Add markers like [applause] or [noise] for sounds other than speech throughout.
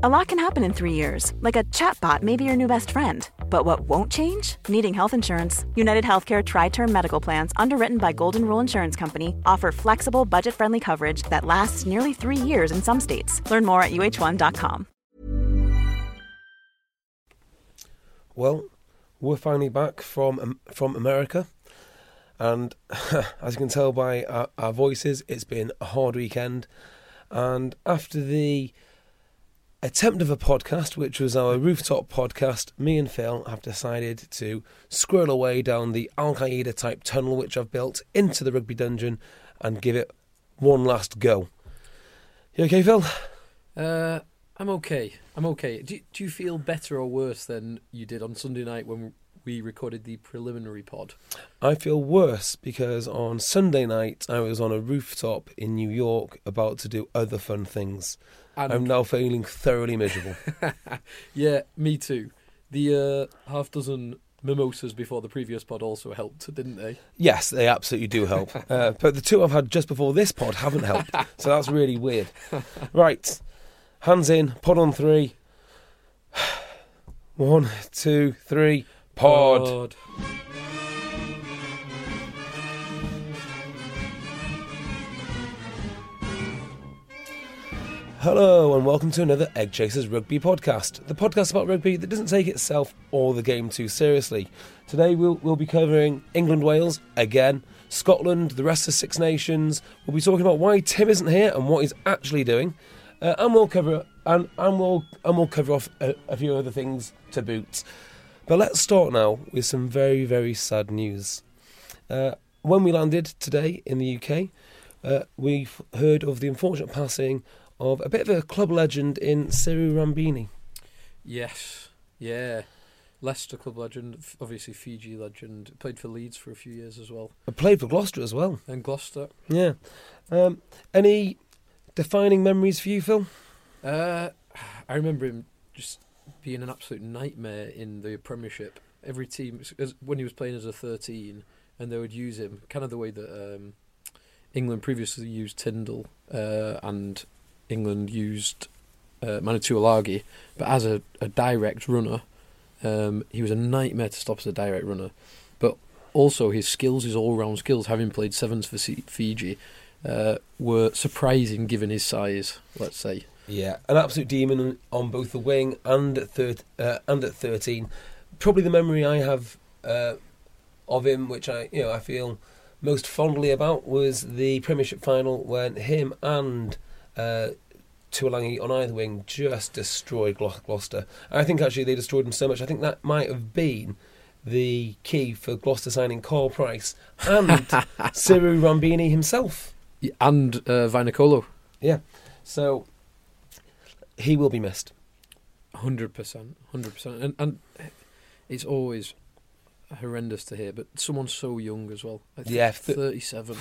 A lot can happen in three years, like a chatbot may be your new best friend. But what won't change? Needing health insurance. United Healthcare Tri Term Medical Plans, underwritten by Golden Rule Insurance Company, offer flexible, budget friendly coverage that lasts nearly three years in some states. Learn more at uh1.com. Well, we're finally back from um, from America, and [laughs] as you can tell by our, our voices, it's been a hard weekend. And after the attempt of a podcast, which was our rooftop podcast, me and Phil have decided to squirrel away down the Al Qaeda type tunnel which I've built into the rugby dungeon and give it one last go. You okay, Phil? Uh, I'm okay. I'm okay. Do, do you feel better or worse than you did on Sunday night when we recorded the preliminary pod? I feel worse because on Sunday night I was on a rooftop in New York about to do other fun things. And I'm now feeling thoroughly miserable. [laughs] yeah, me too. The uh, half dozen mimosas before the previous pod also helped, didn't they? yes, they absolutely do help. [laughs] Uh, but the two I've had just before this pod haven't helped. so that's really weird. Right. Hands in, pod on three. [sighs] One, two, three. Pod. Hello and welcome to another Egg Chasers Rugby podcast, the podcast about rugby that doesn't take itself or the game too seriously. Today we'll, we'll be covering England Wales again, Scotland, the rest of Six Nations. We'll be talking about why Tim isn't here and what he's actually doing, uh, and we'll cover and, and we'll and we'll cover off a, a few other things to boot. But let's start now with some very very sad news. Uh, when we landed today in the UK, uh, we've heard of the unfortunate passing of a bit of a club legend in Seru Rabeni. Yes, yeah. Leicester club legend, obviously Fiji legend. Played for Leeds for a few years as well, I played for Gloucester as well. and Gloucester. Yeah. Um, any defining memories for you, Phil? Uh, I remember him just being an absolute nightmare in the Premiership. Every team, as- when he was playing as a 13, and they would use him, kind of the way that um, England previously used Tindall uh, and England used uh, Manu Tuilagi, but as a, a direct runner, um, he was a nightmare to stop as a direct runner. But also his skills, his all-round skills, having played sevens for Fiji, uh, were surprising given his size. Let's say. Yeah, an absolute demon on both the wing and at thir- uh, and at thirteen. Probably the memory I have uh, of him, which I you know I feel most fondly about, was the Premiership final when him and uh, Tuilagi on either wing just destroyed Gloucester. I think actually they destroyed him so much. I think that might have been the key for Gloucester signing Carl Price and [laughs] Seru Rabeni himself. And uh, Vainikolo, Yeah, so he will be missed. hundred percent, hundred percent, and and it's always horrendous to hear. But someone so young as well. I think Yeah, th- thirty-seven.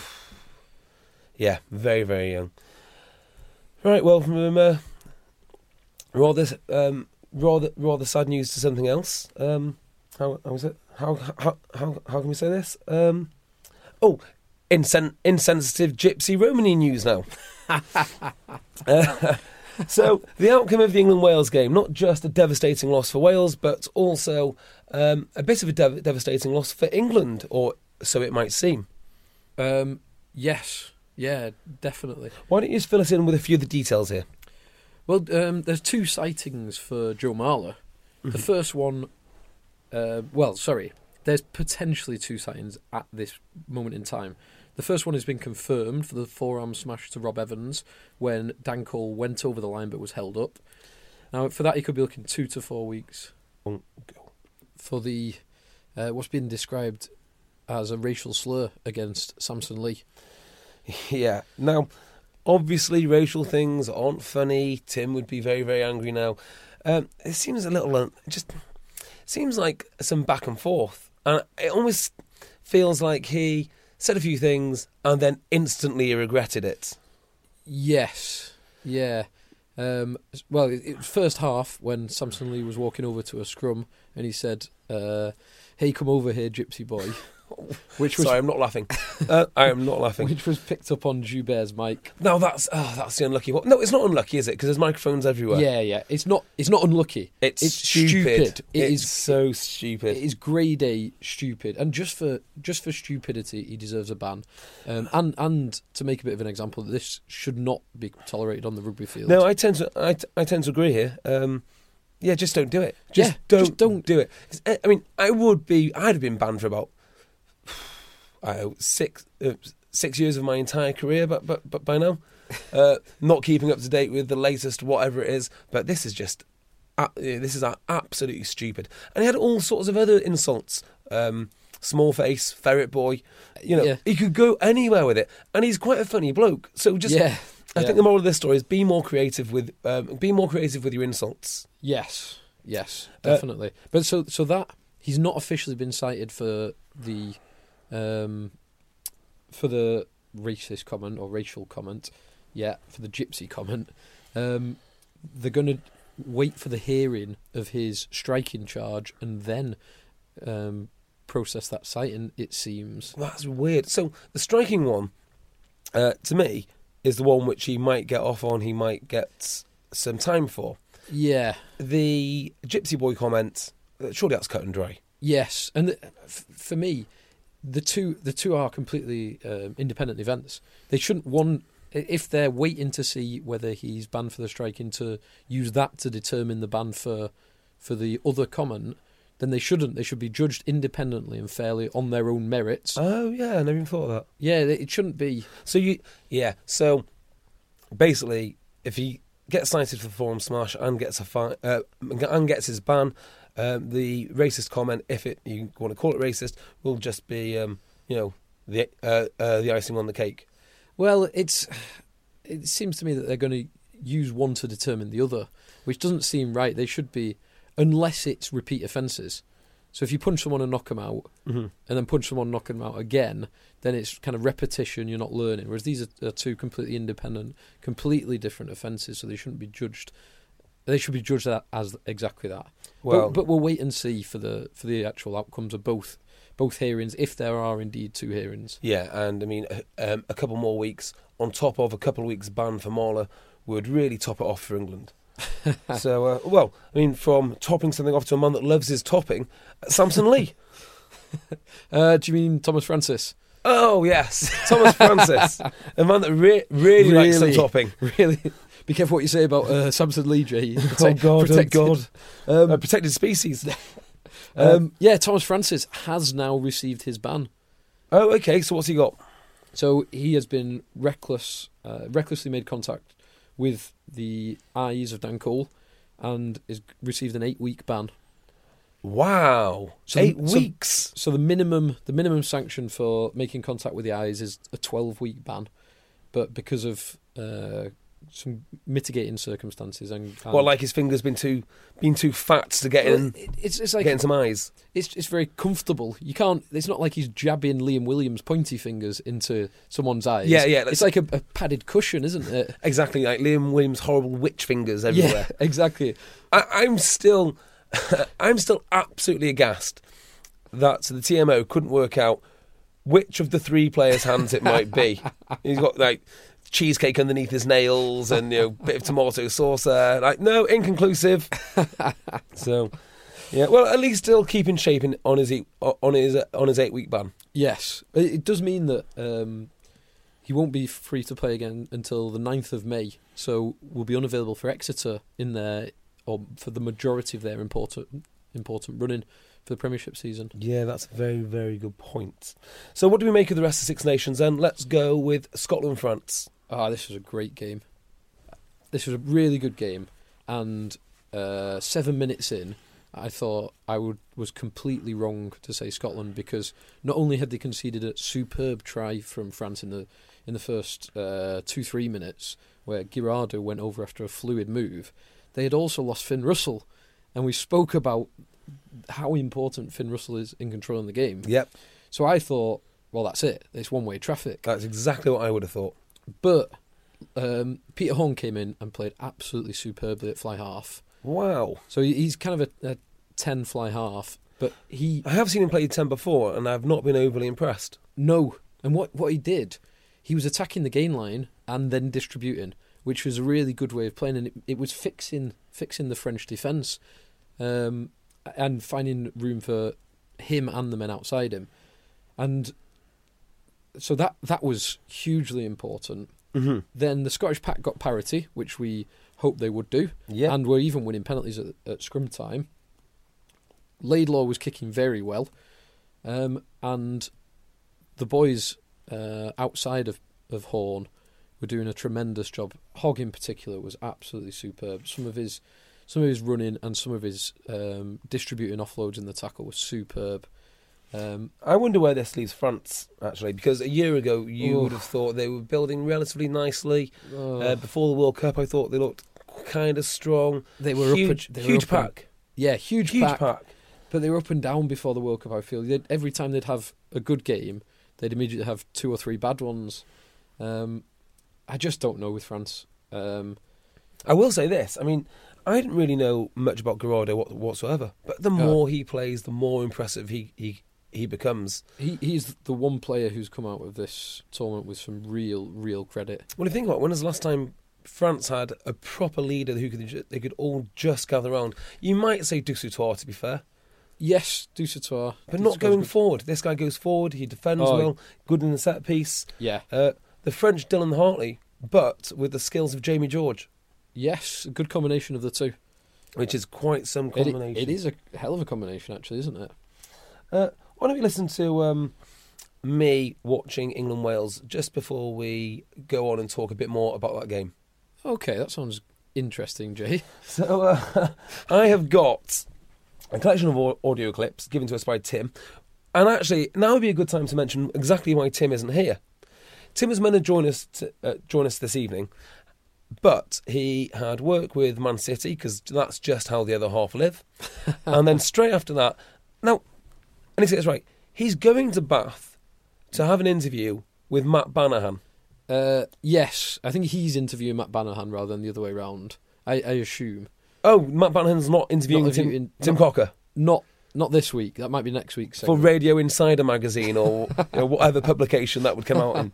Yeah, very very young. Right, well, from uh, rather um, rather rather sad news to something else. Um, how how was it? How how how how can we say this? Um, oh, insen- insensitive gypsy Romany news now. [laughs] Uh, [laughs] so the outcome of the England Wales game, not just a devastating loss for Wales, but also um, a bit of a dev- devastating loss for England, or so it might seem. Um, yes, yeah, definitely. Why don't you just fill us in with a few of the details here? Well, um, there's two sightings for Joe Marler. The first one, uh, well, sorry, there's potentially two sightings at this moment in time. The first one has been confirmed for the forearm smash to Rob Evans when Dan Cole went over the line but was held up. Now, for that, he could be looking two to four weeks. For the uh, what's been described as a racial slur against Samson Lee. [laughs] Yeah. Now, Obviously, racial things aren't funny. Tim would be very, very angry now. Um, it seems a little, uh, just seems like some back and forth, and it almost feels like he said a few things and then instantly regretted it. Yes, yeah. Um, well, it, it first half when Samson Lee was walking over to a scrum and he said, uh, "Hey, come over here, Gypsy boy," [laughs] which was Sorry, I'm not laughing. Uh, [laughs] I am not laughing. which was picked up on Joubert's mic. No, that's oh, that's the unlucky one. No, it's not unlucky, is it? Because there's microphones everywhere. Yeah, yeah. It's not. It's not unlucky. it's, it's stupid. stupid. It it's is- so stupid. It is grade A stupid, and just for just for stupidity, he deserves a ban. Um, and and to make a bit of an example, this should not be tolerated on the rugby field. No, I tend to I, t- I tend to agree here. Um, yeah, just don't do it. Just Yeah, don't just don't. do it. uh, I mean, I would be. I'd have been banned for about [sighs] know, six uh, six years of my entire career, but but but by now, uh, [laughs] not keeping up to date with the latest whatever it is. But this is just. Uh, this is uh, absolutely stupid, and he had all sorts of other insults. Um, small face, ferret boy, you know, Yeah. he could go anywhere with it, and he's quite a funny bloke. So just yeah, I yeah. think the moral of this story is be more creative with um, be more creative with your insults. Yes, yes, Uh, definitely. but so so that he's not officially been cited for the um, for the racist comment or racial comment yeah, for the gypsy comment. Um, they're going to wait for the hearing of his striking charge and then um, process that citing. It seems. That's weird. So the striking one, uh, to me, is the one which he might get off on. He might get some time for. Yeah. The Gypsy Boy comment, uh, surely that's cut and dry. Yes, and the, f- for me, the two the two are completely um, independent events. They shouldn't one if they're waiting to see whether he's banned for the striking to use that to determine the ban for for the other comment. Then they shouldn't. They should be judged independently and fairly on their own merits. Oh yeah, I never even thought of that. yeah, it shouldn't be. So you, yeah. So basically, if he gets cited for forum smash and gets a fine uh, and gets his ban, um, the racist comment, if it you want to call it racist, will just be um, you know the uh, uh, the icing on the cake. Well, it's it seems to me that they're going to use one to determine the other, which doesn't seem right. They should be, unless it's repeat offences. So if you punch someone and knock them out, Mm-hmm. and then punch someone, and knock them out again, then it's kind of repetition. You're not learning. Whereas these are, are two completely independent, completely different offences, so they shouldn't be judged. They should be judged as exactly that. Well, but, but we'll wait and see for the for the actual outcomes of both both hearings, if there are indeed two hearings. Yeah, and I mean, uh, um, a couple more weeks on top of a couple of weeks ban for Marler would really top it off for England. [laughs] so, uh, well, I mean, from topping something off to a man that loves his topping, Samson Lee. [laughs] Uh, do you mean Thomas Francis? Oh yes, [laughs] Thomas Francis, a man that re- really, likes some topping. Really, be careful what you say about uh, Samson Lee, Jay. [laughs] Oh God, protected. oh God, Um, a protected species. [laughs] um, yeah, Thomas Francis has now received his ban. Oh, okay. So what's he got? So he has been reckless, uh, recklessly made contact with the eyes of Dan Cole, and is received an eight-week ban. Wow, So- eight so- weeks. So the minimum, the minimum sanction for making contact with the eyes is a twelve-week ban, but because of uh, some mitigating circumstances and, and Well, like his fingers been too been too fat to get in, it's it's like getting some eyes. it's it's very comfortable. You can't. It's not like he's jabbing Liam Williams' pointy fingers into someone's eyes. Yeah, yeah, It's like a, a padded cushion, isn't it? [laughs] Exactly, like Liam Williams' horrible witch fingers everywhere. Yeah, [laughs] exactly. I, I'm still, [laughs] I'm still absolutely aghast that the TMO couldn't work out which of the three players' hands it might be. He's got like cheesecake underneath his nails and you know bit of tomato sauce there. Like no, inconclusive. [laughs] so, yeah. Well, at least still keeping shape in, on his eight- on his on his eight week ban. Yes, it, it does mean that um, he won't be free to play again until the 9th of May. So will be unavailable for Exeter in their or for the majority of their important important running for the Premiership season. Yeah, that's a very very good point. So, what do we make of the rest of Six Nations? Then let's go with Scotland France. Ah, this was a great game. This was a really good game, and uh, seven minutes in, I thought I would was completely wrong to say Scotland because not only had they conceded a superb try from France in the in the first uh, two three minutes where Guirado went over after a fluid move, they had also lost Finn Russell, and we spoke about how important Finn Russell is in controlling the game. Yep, So I thought, well, that's it. It's one way traffic. that's exactly what I would have thought. But um, Peter Horne came in and played absolutely superbly at fly half. Wow. So he's kind of a, a ten fly half, but he I have seen him play 10 before, and I've not been overly impressed. no. And what what he did, he was attacking the gain line and then distributing, which was a really good way of playing, and it, it was fixing fixing the French defence, um, and finding room for him and the men outside him, and so that that was hugely important. Mm-hmm. Then the Scottish pack got parity, which we hoped they would do. Yeah. and were even winning penalties at, at scrum time. Laidlaw was kicking very well, um, and the boys uh, outside of, of Horne were doing a tremendous job. Hogg in particular was absolutely superb. Some of his some of his running and some of his um, distributing offloads in the tackle was superb. Um, I wonder where this leaves France, actually, because a year ago you would have thought they were building relatively nicely. oh, Uh, before the World Cup, I thought they looked kind of strong. they were huge, up, they were huge up and- pack, yeah, huge, huge pack, pack. But they were up and down before the World Cup. I feel They'd, every time they'd have a good game, they'd immediately have two or three bad ones. Um, I just don't know with France. Um, I will say this. I mean, I didn't really know much about Guirado whatsoever, but the more he plays, the more impressive he he, he becomes. he he's the one player who's come out of this tournament with some real real credit. When you think about it, when was the last time France had a proper leader who could they could all just gather around? You might say Dusautoir, to be fair, Yes, Dusautoir, but not going forward. This guy goes forward. He defends Oh. well, good in the set piece. Yeah, Uh, the French Dylan Hartley, but with the skills of Jamie George, yes, a good combination of the two. which is quite some It, combination. it is a hell of a combination, actually, isn't it? Uh, why don't we listen to um, me watching England Wales just before we go on and talk a bit more about that game? Okay, that sounds interesting, Jay. [laughs] So uh, [laughs] I have got a collection of audio clips given to us by Tim, and actually now would be a good time to mention exactly why Tim isn't here. Tim was meant to join us to, uh, join us this evening, but he had work with Man City because that's just how the other half live. [laughs] and then straight after that, now, and he says right, he's going to Bath to have an interview with Matt Banahan. Uh, yes, I think he's interviewing Matt Banahan rather than the other way round. I, I assume Oh, Matt Banahan's not interviewing Not Tim, interviewing- Tim not- Cocker. not not this week. That might be next week. for Radio Insider magazine or [laughs] you know, whatever publication that would come out in.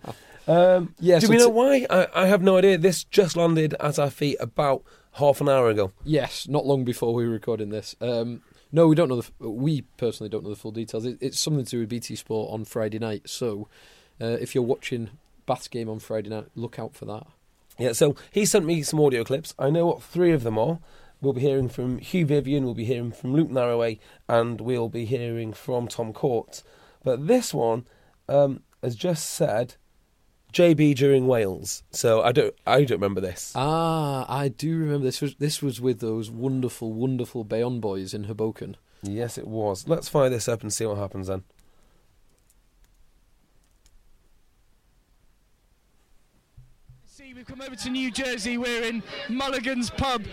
Um, [laughs] Yeah, do so we know t- why? I, I have no idea. This just landed at our feet about half an hour ago. Yes, not long before we were recording this. Um, no, we don't know. The, we personally don't know the full details. It, it's something to do with BT Sport on Friday night. So, uh, if you're watching Bath's game on Friday night, look out for that. Yeah, so he sent me some audio clips. I know what three of them are. We'll be hearing from Hugh Vivyan, we'll be hearing from Luke Narraway, and we'll be hearing from Tom Court. But this one um, has just said JB during Wales. So I don't, I don't remember this. Ah, I do remember this was this was with those wonderful, wonderful Bayonne boys in Hoboken. Yes, it was. Let's fire this up and see what happens then. See, we've come over to New Jersey. We're in Mulligan's pub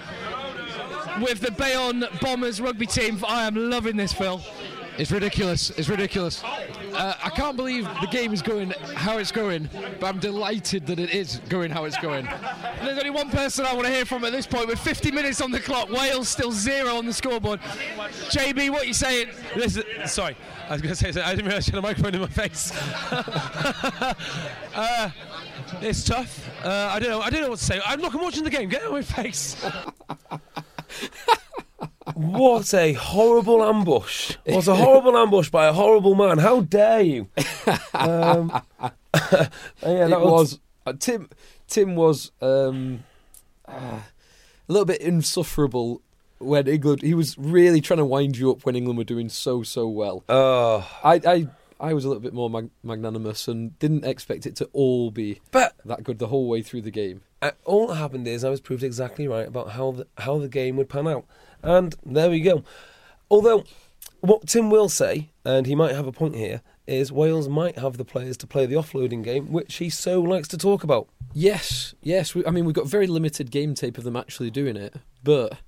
with the Bayonne Bombers rugby team. I am loving this, Phil. It's ridiculous. It's ridiculous. Uh, I can't believe the game is going how it's going, but I'm delighted that it is going how it's going. And there's only one person I want to hear from at this point. With 50 minutes on the clock, Wales still zero on the scoreboard. JB, what are you saying? Listen, sorry, I was going to say I didn't realise you had a microphone in my face. [laughs] uh, it's tough. Uh, I don't know. I don't know what to say. I'm not watching the game. Get out of my face. [laughs] What a horrible ambush! What a horrible ambush by a horrible man! How dare you? Um, [laughs] yeah, that it was uh, Tim. Tim was um, ah, a little bit insufferable when England. He was really trying to wind you up when England were doing so so well. Oh, I I, I was a little bit more mag- magnanimous and didn't expect it to all be but that good the whole way through the game. uh, all that happened is I was proved exactly right about how the, how the game would pan out, and there we go. Although, what Tim will say, and he might have a point here, is Wales might have the players to play the offloading game, which he so likes to talk about. Yes, yes. We, I mean, we've got very limited game tape of them actually doing it, but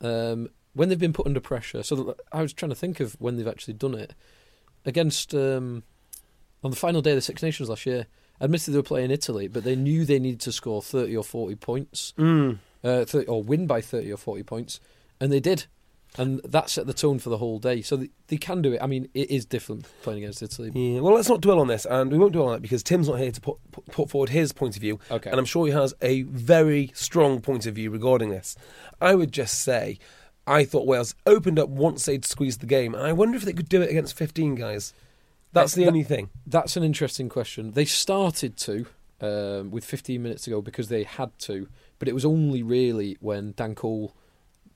um, when they've been put under pressure, so I was trying to think of when they've actually done it against um, on the final day of the Six Nations last year. Admittedly, they were playing Italy, but they knew they needed to score thirty or forty points, Mm. uh, 30, or win by thirty or forty points, and they did. And that set the tone for the whole day. So they, they can do it. I mean, it is different playing against Italy. Yeah, well, let's not dwell on this, and we won't dwell on it because Tim's not here to put, put, put forward his point of view, Okay. and I'm sure he has a very strong point of view regarding this. I would just say, I thought Wales opened up once they'd squeezed the game, and I wonder if they could do it against 15 guys. That's the That- only thing. That's an interesting question. They started to um, with 15 minutes to go because they had to, but it was only really when Dan Cole,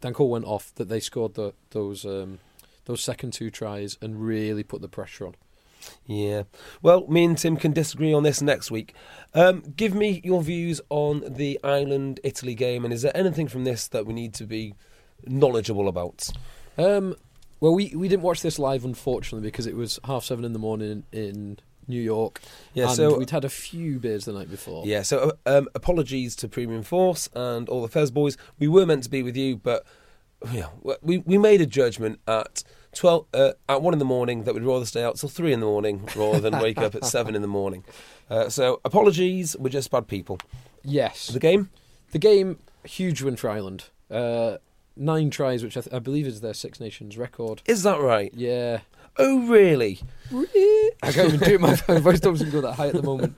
Dan Cole went off that they scored the, those um, those second two tries and really put the pressure on. Yeah. Well, me and Tim can disagree on this next week. Um, give me your views on the Ireland Italy game, and is there anything from this that we need to be knowledgeable about? Um, well, we, we didn't watch this live unfortunately because it was half seven in the morning in New York. Yeah, and so- we'd had a few beers the night before. Yeah, so um, apologies to Premium Force and all the Fez boys. We were meant to be with you, but yeah, we we made a judgment at twelve uh, at one in the morning that we'd rather stay out till three in the morning rather than wake up at [laughs] seven in the morning. Uh, so apologies, we're just bad people. Yes. The game, The game, huge win for Ireland. Uh, nine tries, which I, th- I believe is their Six Nations record. is that right? Yeah. Oh, really? I can't even do it. My my [laughs] [laughs] voice doesn't go that high at the moment.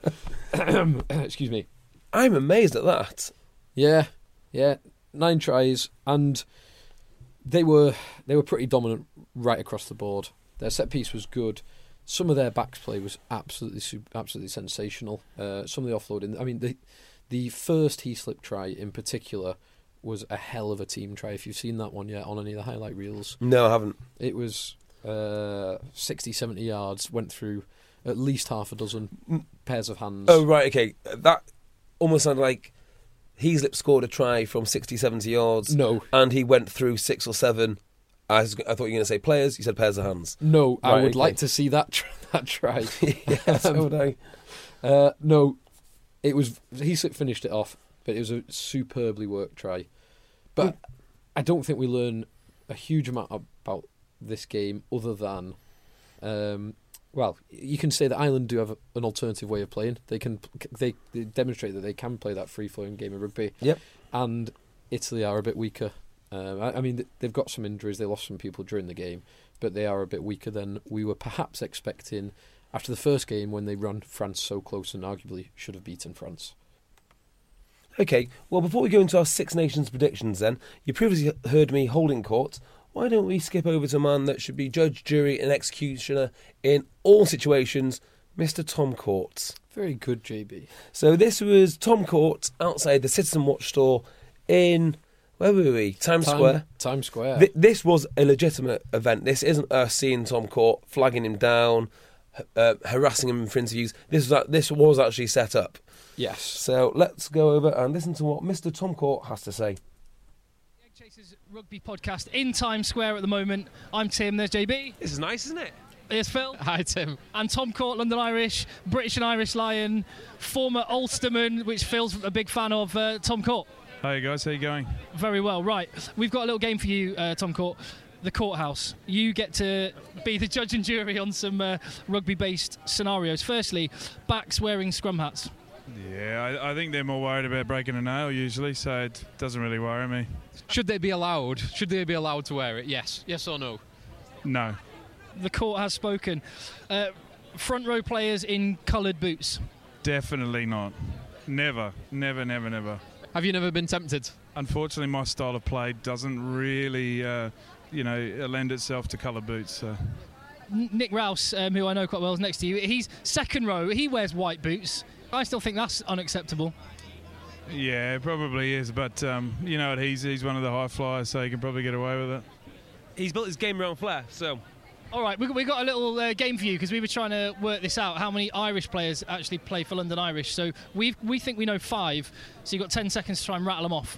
[coughs] [coughs] Excuse me. I'm amazed at that. Yeah, yeah. Nine tries, and they were they were pretty dominant right across the board. Their set piece was good. Some of their backs play was absolutely absolutely sensational. Uh, some of the offloading. I mean, the the first Heaslip try in particular was a hell of a team try. If you've seen that one yet on any of the highlight reels, No, I haven't. it was uh, 60, 70 yards. Went through at least half a dozen pairs of hands. Oh, right, okay. That almost sounded like Heaslip scored a try from 60, 70 yards. No. And he went through six or seven. I, was, I thought you were going to say players. You said pairs of hands. No, I would okay. like to see that tr- [laughs] that try. [laughs] yeah, so would I. Uh, no, it was he finished it off, but it was a superbly worked try. But I don't think we learn a huge amount about this game other than, um, well, you can say that Ireland do have a, an alternative way of playing. They can they, they demonstrate that they can play that free flowing game of rugby. Yep. And Italy are a bit weaker. Um, I, I mean, they've got some injuries. They lost some people during the game, but they are a bit weaker than we were perhaps expecting after the first game when they run France so close and arguably should have beaten France. Okay, well, before we go into our Six Nations predictions, then, you previously heard me holding court. Why don't we skip over to a man that should be judge, jury, and executioner in all situations, Mr. Tom Courts? Very good, JB. So, this was Tom Court outside the Citizen Watch store in, where were we? Times Time- Square. Times Square. Th- this was a legitimate event. This isn't us seeing Tom Court flagging him down, uh, harassing him for interviews. This was, this was actually set up. yes. So let's go over and listen to what Mr. Tom Court has to say. Egg Chasers Rugby Podcast in Times Square at the moment. I'm Tim, there's JB, This is nice, isn't it? there's Phil, Hi, Tim. and Tom Court, London Irish, British and Irish Lion, former Ulsterman, which Phil's a big fan of, uh, Tom Court. Hi guys, how you going? Very well, right. We've got a little game for you, uh, Tom Court. The courthouse. You get to be the judge and jury on some uh, rugby based scenarios. Firstly, backs wearing scrum hats. Yeah, I, I think they're more worried about breaking a nail usually, so it doesn't really worry me. Should they be allowed? Should they be allowed to wear it? Yes. Yes or no? No, The court has spoken. Uh, front row players in coloured boots. definitely not. Never, never, never, never. Have you never been tempted? Unfortunately, my style of play doesn't really, uh, you know, lend itself to coloured boots. So. Nick Rouse, um, who I know quite well, is next to you. He's second row. He wears white boots. I still think that's unacceptable. Yeah, it probably is, but um, you know what? He's he's one of the high flyers, so he can probably get away with it. He's built his game around flair, so All right, we we got a little uh, game for you because we were trying to work this out. How many Irish players actually play for London Irish? So we we think we know five. So you've got ten seconds to try and rattle them off.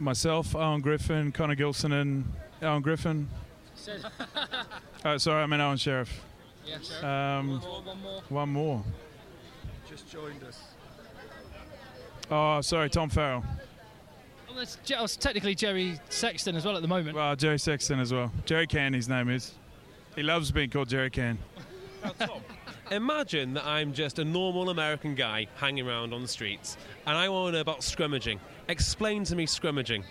Myself, Owen Griffin, Connor Gilson, and Owen Griffin. [laughs] Oh, sorry, I'm an Owen Sheriff. Yeah, sure. Um, one more. one more. Just joined us. Oh, sorry, Tom Farrell. Well, that's, Je- oh, it's technically Jerry Sexton as well at the moment. Well, Jerry Sexton as well. Jerry Can, his name is. He loves being called Jerry Can. Imagine that I'm just a normal American guy hanging around on the streets, and I want to know about scrummaging. Explain to me scrummaging.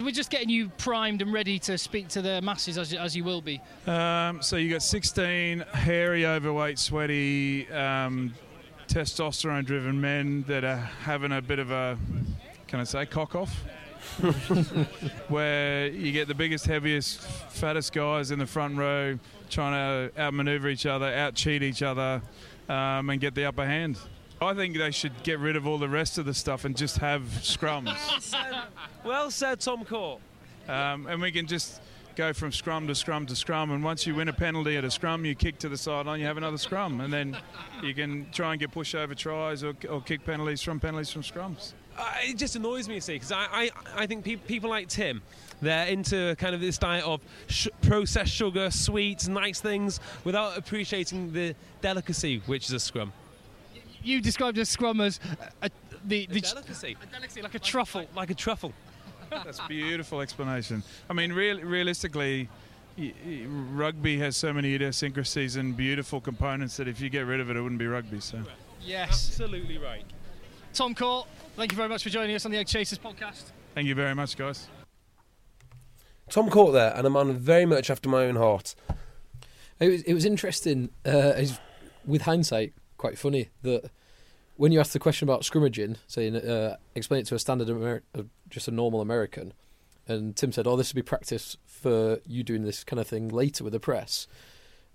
We're just getting you primed and ready to speak to the masses as, as you will be. Um, so you got 16 hairy, overweight, sweaty, um, testosterone-driven men that are having a bit of a, can I say, cock off? [laughs] Where you get the biggest, heaviest, fattest guys in the front row trying to outmaneuver each other, out-cheat each other, um, and get the upper hand. I think they should get rid of all the rest of the stuff and just have scrums. [laughs] Well said, Tom Court. Um, and we can just go from scrum to scrum to scrum. And once you win a penalty at a scrum, you kick to the sideline, you have another scrum. And then you can try and get pushover tries or, or kick penalties from penalties from scrums. Uh, it just annoys me, you see, because I, I, I think pe- people like Tim, they're into kind of this diet of sh- processed sugar, sweets, nice things, without appreciating the delicacy which is a scrum. You described a scrum as a, the, the delicacy. a delicacy, like a truffle. Like a truffle. That's a beautiful explanation. I mean, real, realistically, y- y- rugby has so many idiosyncrasies and beautiful components that if you get rid of it, it wouldn't be rugby. So. Yes. Absolutely right. Tom Court, thank you very much for joining us on the Egg Chasers podcast. Thank you very much, guys. Tom Court there, and a man very much after my own heart. It was, it was interesting. Uh, with hindsight, quite funny that when you asked the question about scrummaging, saying uh, explain it to a standard Amer- uh, just a normal American, and Tim said, "Oh, this would be practice for you doing this kind of thing later with the press."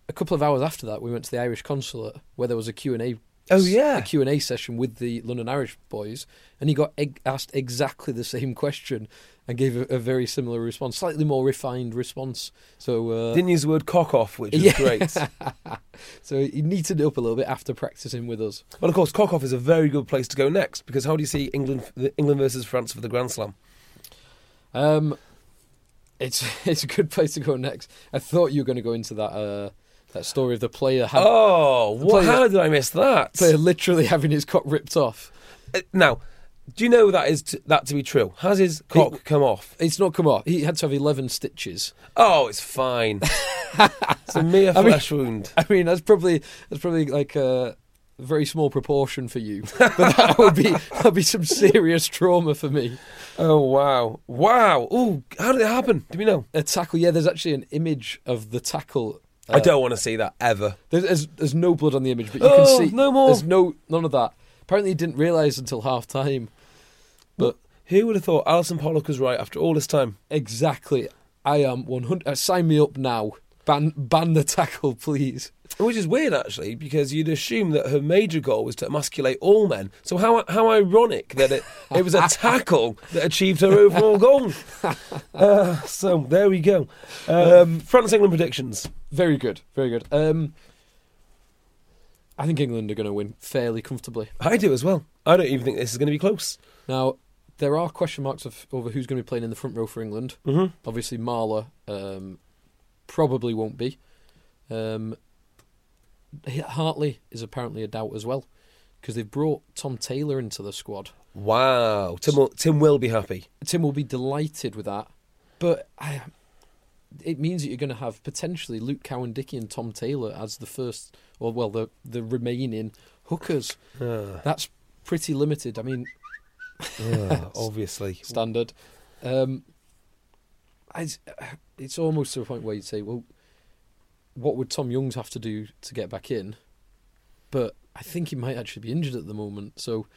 A couple of hours after that, we went to the Irish consulate where there was a Q and A. Oh, yeah. a Q and A session with the London Irish boys, and he got eg- asked exactly the same question and gave a, a very similar response, slightly more refined response. So uh, Didn't use the word cock off, which is Yeah. great. [laughs] so he neatened it up a little bit after practicing with us. Well, of course, cock off is a very good place to go next because how do you see England, England versus France for the Grand Slam? Um, it's [laughs] it's a good place to go next. I thought you were going to go into that uh, that story of the player had, Oh, the what, player- how did I miss that? player literally [laughs] having his cock ripped off. Uh, Now, do you know that is t- that to be true? Has his cock He- come off? It's not come off. He had to have eleven stitches. Oh, it's fine. [laughs] it's a mere I mean- flesh wound. I mean, that's probably that's probably like a very small proportion for you, [laughs] but that would be that would be some serious trauma for me. Oh wow, wow. Oh, how did it happen? Do we know? A tackle. Yeah, there's actually an image of the tackle. I uh, don't want to see that ever. There's, there's there's no blood on the image, but you Oh, can see no more. There's no none of that. Apparently, he didn't realise until half time. But Who would have thought Alison Pollock was right after all this time? exactly, I am 100. Uh, sign me up now. Ban ban the tackle, please. Which is weird, actually, because you'd assume that her major goal was to emasculate all men. So how how ironic that it, it was a [laughs] tackle that achieved her overall goal. [laughs] Uh, so there we go. Um, France England predictions. Very good, very good. Um, I think England are going to win fairly comfortably. I do as well. I don't even think this is going to be close. Now, there are question marks of, over who's going to be playing in the front row for England. Mm-hmm. Obviously, Marler um, probably won't be. Um, Hartley is apparently a doubt as well because they've brought Tom Taylor into the squad. Wow, Tim will, Tim will be happy. Tim will be delighted with that, but I, it means that you're going to have potentially Luke Cowan-Dickie and Tom Taylor as the first, or well, the the remaining hookers. Ah, That's pretty limited. I mean, ah, [laughs] obviously. standard. Um, it's, it's almost to a point where you'd say, well, what would Tom Youngs have to do to get back in? But I think he might actually be injured at the moment. So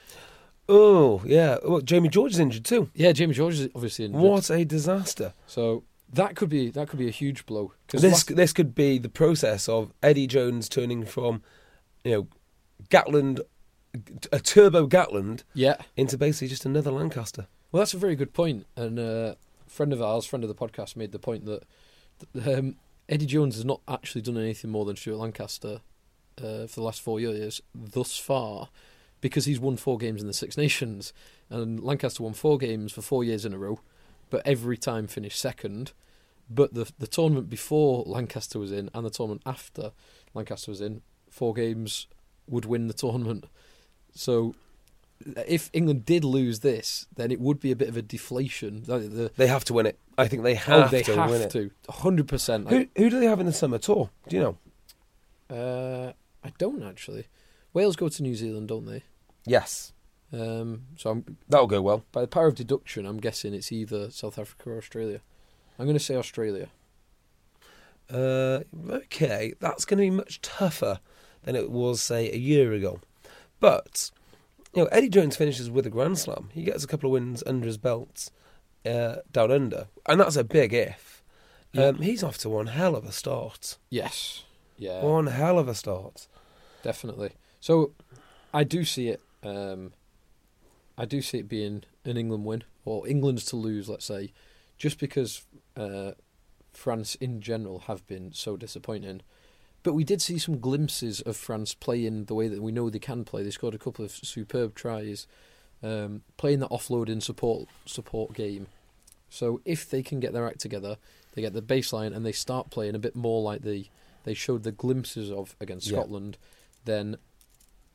Oh yeah. Well, Jamie George is injured too. yeah, Jamie George is obviously injured. What a disaster! So that could be that could be a huge blow. 'Cause This last- this could be the process of Eddie Jones turning from, you know, Gatland, a turbo Gatland, yeah, into basically just another Lancaster. well, that's a very good point. And uh, a friend of ours, friend of the podcast, made the point that um, Eddie Jones has not actually done anything more than Stuart Lancaster uh, for the last four years thus far, because he's won four games in the Six Nations, and Lancaster won four games for four years in a row, but every time finished second. but the the tournament before Lancaster was in and the tournament after Lancaster was in, four games would win the tournament. So if England did lose this, then it would be a bit of a deflation. The, the, They have to win it. I think they oh, have they to have win it. to, hundred percent. Who, who do they have in the summer tour? Do you know? Uh, I don't actually. Wales go to New Zealand, don't they? Yes, Um, so I'm, that'll go well. by the power of deduction, I'm guessing it's either South Africa or Australia. I'm going to say Australia. Uh, okay, that's going to be much tougher than it was, say, a year ago. But you know, Eddie Jones finishes with a Grand Slam. He gets a couple of wins under his belt uh, down under, and that's a big if. Yeah. Um, he's off to one hell of a start. Yes. Yeah. One hell of a start. Definitely. So, I do see it. Um, I do see it being an England win or England's to lose. Let's say, just because uh, France in general have been so disappointing. But we did see some glimpses of France playing the way that we know they can play. They scored a couple of superb tries, um, playing that offloading support support game. So if they can get their act together, they get the baseline and they start playing a bit more like they they showed the glimpses of against Yeah. Scotland, then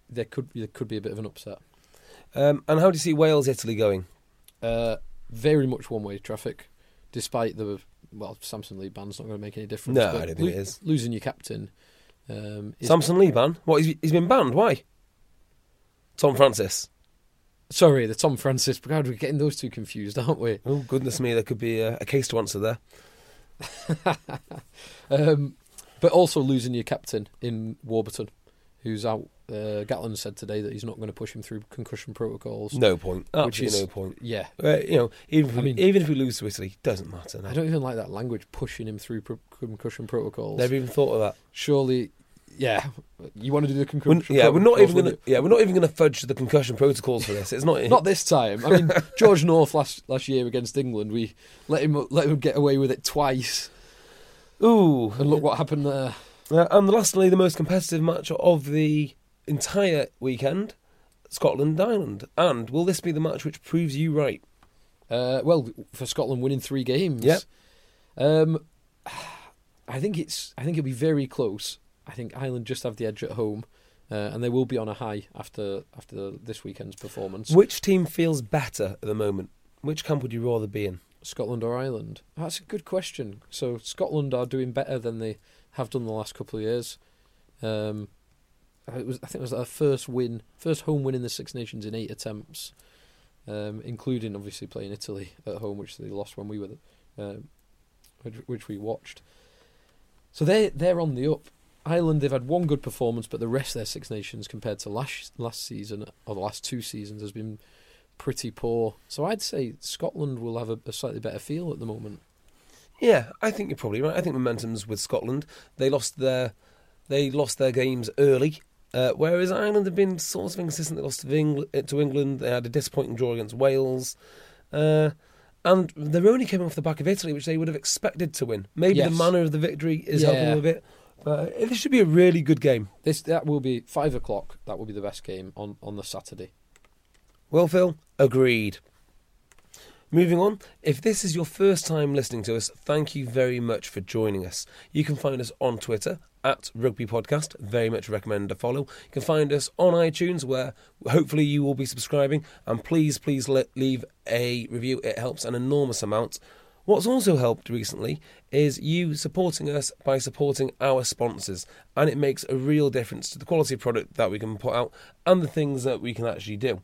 there could there could be a bit of an upset. Um, and how do you see Wales Italy going? Uh, very much one way traffic, despite the well Samson Lee ban's not going to make any difference. No, but I don't think it is. Losing your captain. Um, Samson Lee ban? What? He's, he's been banned. Why? Tom Francis. Sorry, the Tom Francis. God, we're getting those two confused, aren't we? Oh goodness me, there could be a, a case to answer there. [laughs] Um, but also losing your captain in Warburton, who's out. Uh, Gatland said today that he's not going to push him through concussion protocols. No point. Which Absolutely is- no point. Yeah, Uh, you know, even if, I we, mean- even if we lose to Italy, doesn't matter. I don't even like that language, pushing him through pro- concussion protocols. Never even thought of that. Surely, yeah, you want to do the We're, concussion yeah, we're not even gonna. Yeah, we're not even gonna fudge the concussion protocols for this. It's not. [laughs] Not this time. I mean, [laughs] George North last last year against England, we let him let him get away with it twice, Ooh, and look what happened there. Uh, and lastly, the most competitive match of the entire weekend: Scotland and Ireland. And will this be the match which proves you right? Uh, well, for Scotland winning three games. Yep. Um, I think it's. I think it'll be very close. I think Ireland just have the edge at home, uh, and they will be on a high after after this weekend's performance. Which team feels better at the moment? Which camp would you rather be in? Scotland or Ireland? That's a good question. So Scotland are doing better than they have done the last couple of years. Um, it was, I think it was their first win, first home win in the Six Nations in eight attempts, um, including obviously playing Italy at home, which they lost when we were, um, which, which we watched. So they they're on the up. Ireland they've had one good performance, but the rest of their Six Nations compared to last last season or the last two seasons has been pretty poor. So I'd say Scotland will have a, a slightly better feel at the moment. Yeah, I think you're probably right. I think momentum's with Scotland. They lost their they lost their games early, uh, whereas Ireland have been sort of inconsistent. They lost to England, to England. They had a disappointing draw against Wales, uh, and they're only coming off the back of Italy, which they would have expected to win. Maybe Yes. the manner of the victory is helping Yeah. them a bit. But this should be a really good game. This that will be five o'clock. That will be the best game on on the Saturday. Well, Phil, agreed. Moving on, if this is your first time listening to us, thank you very much for joining us. You can find us on Twitter at Rugby Podcast. Very much recommend a follow. You can find us on iTunes, where hopefully you will be subscribing. And please, please leave a review. It helps an enormous amount. What's also helped recently is you supporting us by supporting our sponsors, and it makes a real difference to the quality of product that we can put out and the things that we can actually do.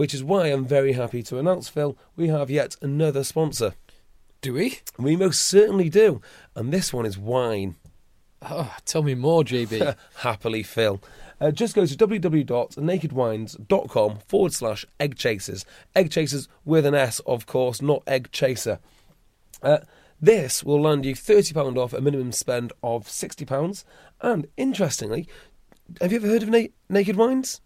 Which is why I'm very happy to announce, Phil, we have yet another sponsor. Do we? We most certainly do, and this one is wine. Oh, tell me more, JB. [laughs] Happily, Phil. Uh, just go to www.nakedwines.com forward slash egg chasers. Egg chasers with an S, of course, not egg chaser. Uh, this will land you £30 off a minimum spend of £60. And interestingly, have you ever heard of Na- Naked Wines?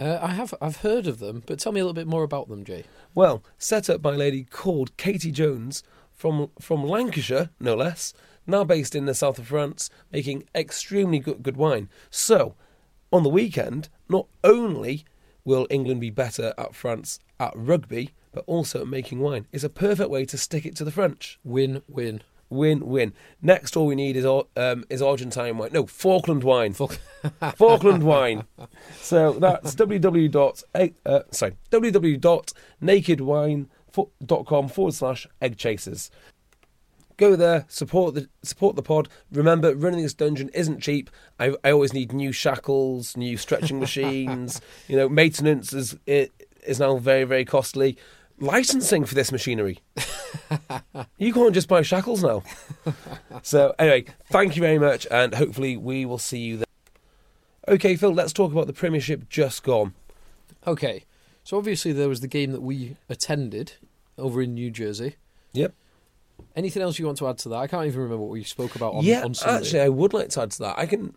Uh, I have I've heard of them, but tell me a little bit more about them, Jay. Well, set up by a lady called Katie Jones from from Lancashire, no less, now based in the south of France, making extremely good, good wine. So, on the weekend, not only will England be better at France at rugby, but also at making wine. It's a perfect way to stick it to the French. Win win. Win win. Next, all we need is um, is Argentine wine. No, Falkland wine. [laughs] Falkland wine. So that's www. dot Uh, sorry, www.nakedwine.com forward slash egg chasers. Go there, support the support the pod. Remember, running this dungeon isn't cheap. I, I always need new shackles, new stretching machines. [laughs] You know, maintenance is it is now very very costly. Licensing for this machinery. you can't just buy shackles now. so anyway, thank you very much, and hopefully we will see you there. Okay, Phil, let's talk about the Premiership just gone. Okay, so obviously there was the game that we attended over in New Jersey. Yep. Anything else you want to add to that? I can't even remember what we spoke about on, yeah, on Sunday. actually, I would like to add to that. I can,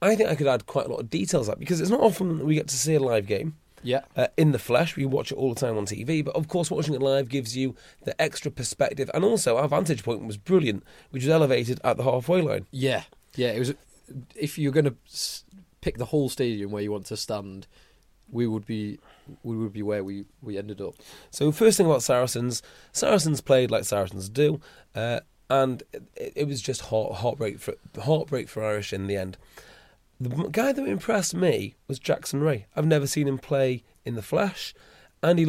I think I could add quite a lot of details up because it's not often that we get to see a live game yeah, uh, in the flesh. We watch it all the time on TV, but of course, watching it live gives you the extra perspective, and also our vantage point was brilliant, which was elevated at the halfway line. yeah, yeah. It was. If you're going to pick the whole stadium where you want to stand, we would be we would be where we, we ended up. So first thing about Saracens, Saracens played like Saracens do, uh, and it, it was just heart, heartbreak for heartbreak for Irish in the end. The guy that impressed me was Jackson Wray. I've never seen him play in the flesh, and he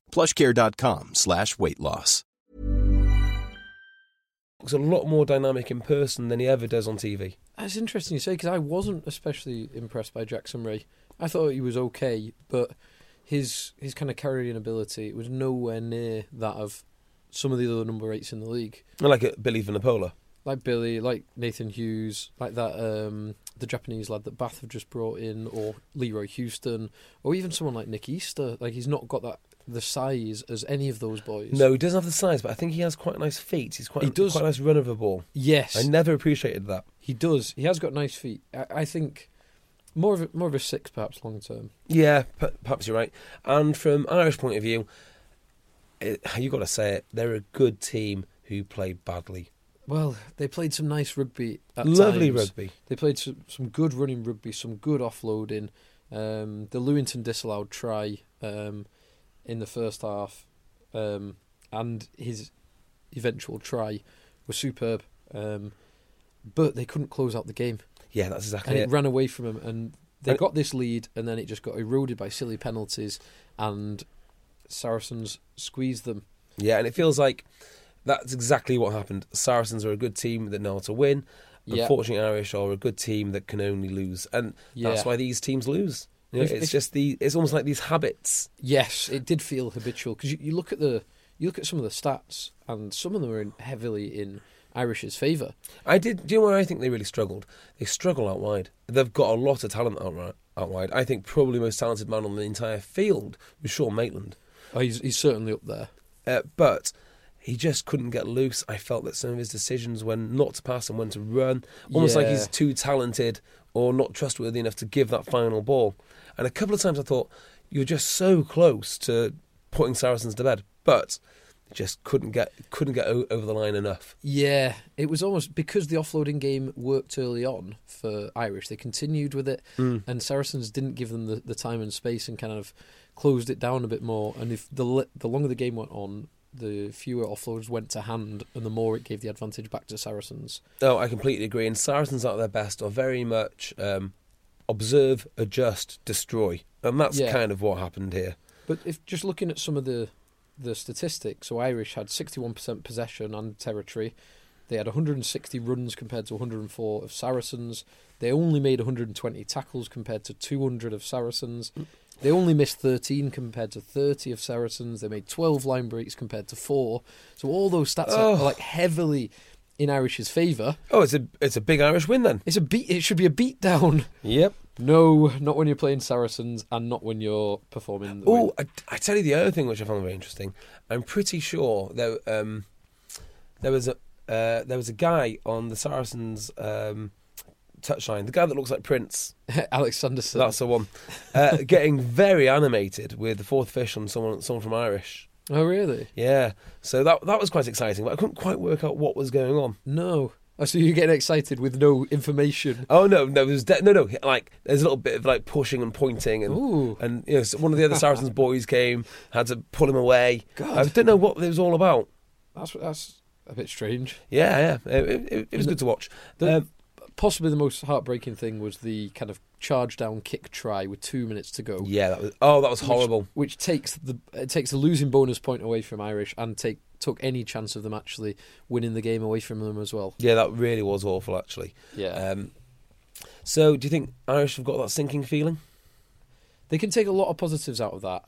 plushcare.com slash weight loss. looks a lot more dynamic in person than he ever does on TV. That's interesting you say because I wasn't especially impressed by Jackson Wray. I thought he was okay, but his his kind of carrying ability was nowhere near that of some of the other number eights in the league, I like it, Billy Vunipola. like Billy, like Nathan Hughes, like that um, the Japanese lad that Bath have just brought in, or Leroy Houston, or even someone like Nick Easter. Like he's not got that the size as any of those boys. No, he doesn't have the size, but I think he has quite nice feet. He's quite He does. quite a nice run of a ball. Yes, I never appreciated that. he does. He has got nice feet. I, I think more of a, more of a six perhaps long term. Yeah, p- perhaps you're right. And from Irish point of view, it, you got to say it. They're a good team who play badly. Well, they played some nice rugby. At Lovely times. rugby. They played some, some good running rugby, some good offloading. Um, the Lewington disallowed try um, in the first half, um, and his eventual try was superb. Um, but they couldn't close out the game, Yeah, that's exactly and it. it ran away from them. And they And- got this lead, and then it just got eroded by silly penalties, and Saracens squeezed them. Yeah, and it feels like that's exactly what happened. Saracens are a good team that know how to win. Yeah. Unfortunately, Irish are a good team that can only lose, and that's why these teams lose. You know, If- it's if- just the. It's almost like these habits. Yes, it did feel habitual because you, you look at the you look at some of the stats, and some of them are in, heavily in Irish's favour. I did. Do you know where I think they really struggled? They struggle out wide. They've got a lot of talent out, out wide. I think probably the most talented man on the entire field was Sean Maitland. Oh, he's he's certainly up there. Uh, but he just couldn't get loose. I felt that some of his decisions when not to pass and when to run, almost like he's too talented or not trustworthy enough to give that final ball. And a couple of times I thought you're just so close to putting Saracens to bed, but just couldn't get couldn't get o- over the line enough. Yeah, it was almost because the offloading game worked early on for Irish. They continued with it, and Saracens didn't give them the, the time and space and kind of closed it down a bit more. And if the the longer the game went on, the fewer offloads went to hand, and the more it gave the advantage back to Saracens. Oh, I completely agree. And Saracens at their best are very much um, observe, adjust, destroy, and that's Yeah. kind of what happened here. But if just looking at some of the the statistics, so Irish had 61% possession and territory. They had 160 runs compared to 104 of Saracens. They only made 120 tackles compared to 200 of Saracens. They only missed 13 compared to 30 of Saracens. They made 12 line breaks compared to four. So all those stats are, Oh. are like heavily in Irish's favour. Oh, it's a it's a big Irish win then. It's a beat. It should be a beat down. Yep. No, not when you're playing Saracens, and not when you're performing. The. Oh, I, I tell you the other thing which I found very interesting. I'm pretty sure there um, there was a uh, there was a guy on the Saracens um, touchline, the guy that looks like Prince. [laughs] Alex Sanderson. That's the one. Uh, getting very animated with the fourth fish on someone someone from Irish. Oh, really? Yeah, so that that was quite exciting, but I couldn't quite work out what was going on. No. Oh, so you're getting excited with no information. Oh no, no, there's de- no, no. Like there's a little bit of like pushing and pointing, and Ooh. and you know one of the other Saracens [laughs] boys came, had to pull him away. God. I don't know what it was all about. That's that's a bit strange. Yeah, yeah, it, it, it was good to watch. The- Um, Possibly the most heartbreaking thing was the kind of charge down kick try with two minutes to go. yeah, that was oh, that was horrible. Which, takes the it takes the losing bonus point away from Irish and take took any chance of them actually winning the game away from them as well. Yeah, that really was awful, actually. Yeah. Um, so, do you think Irish have got that sinking feeling? They can take a lot of positives out of that,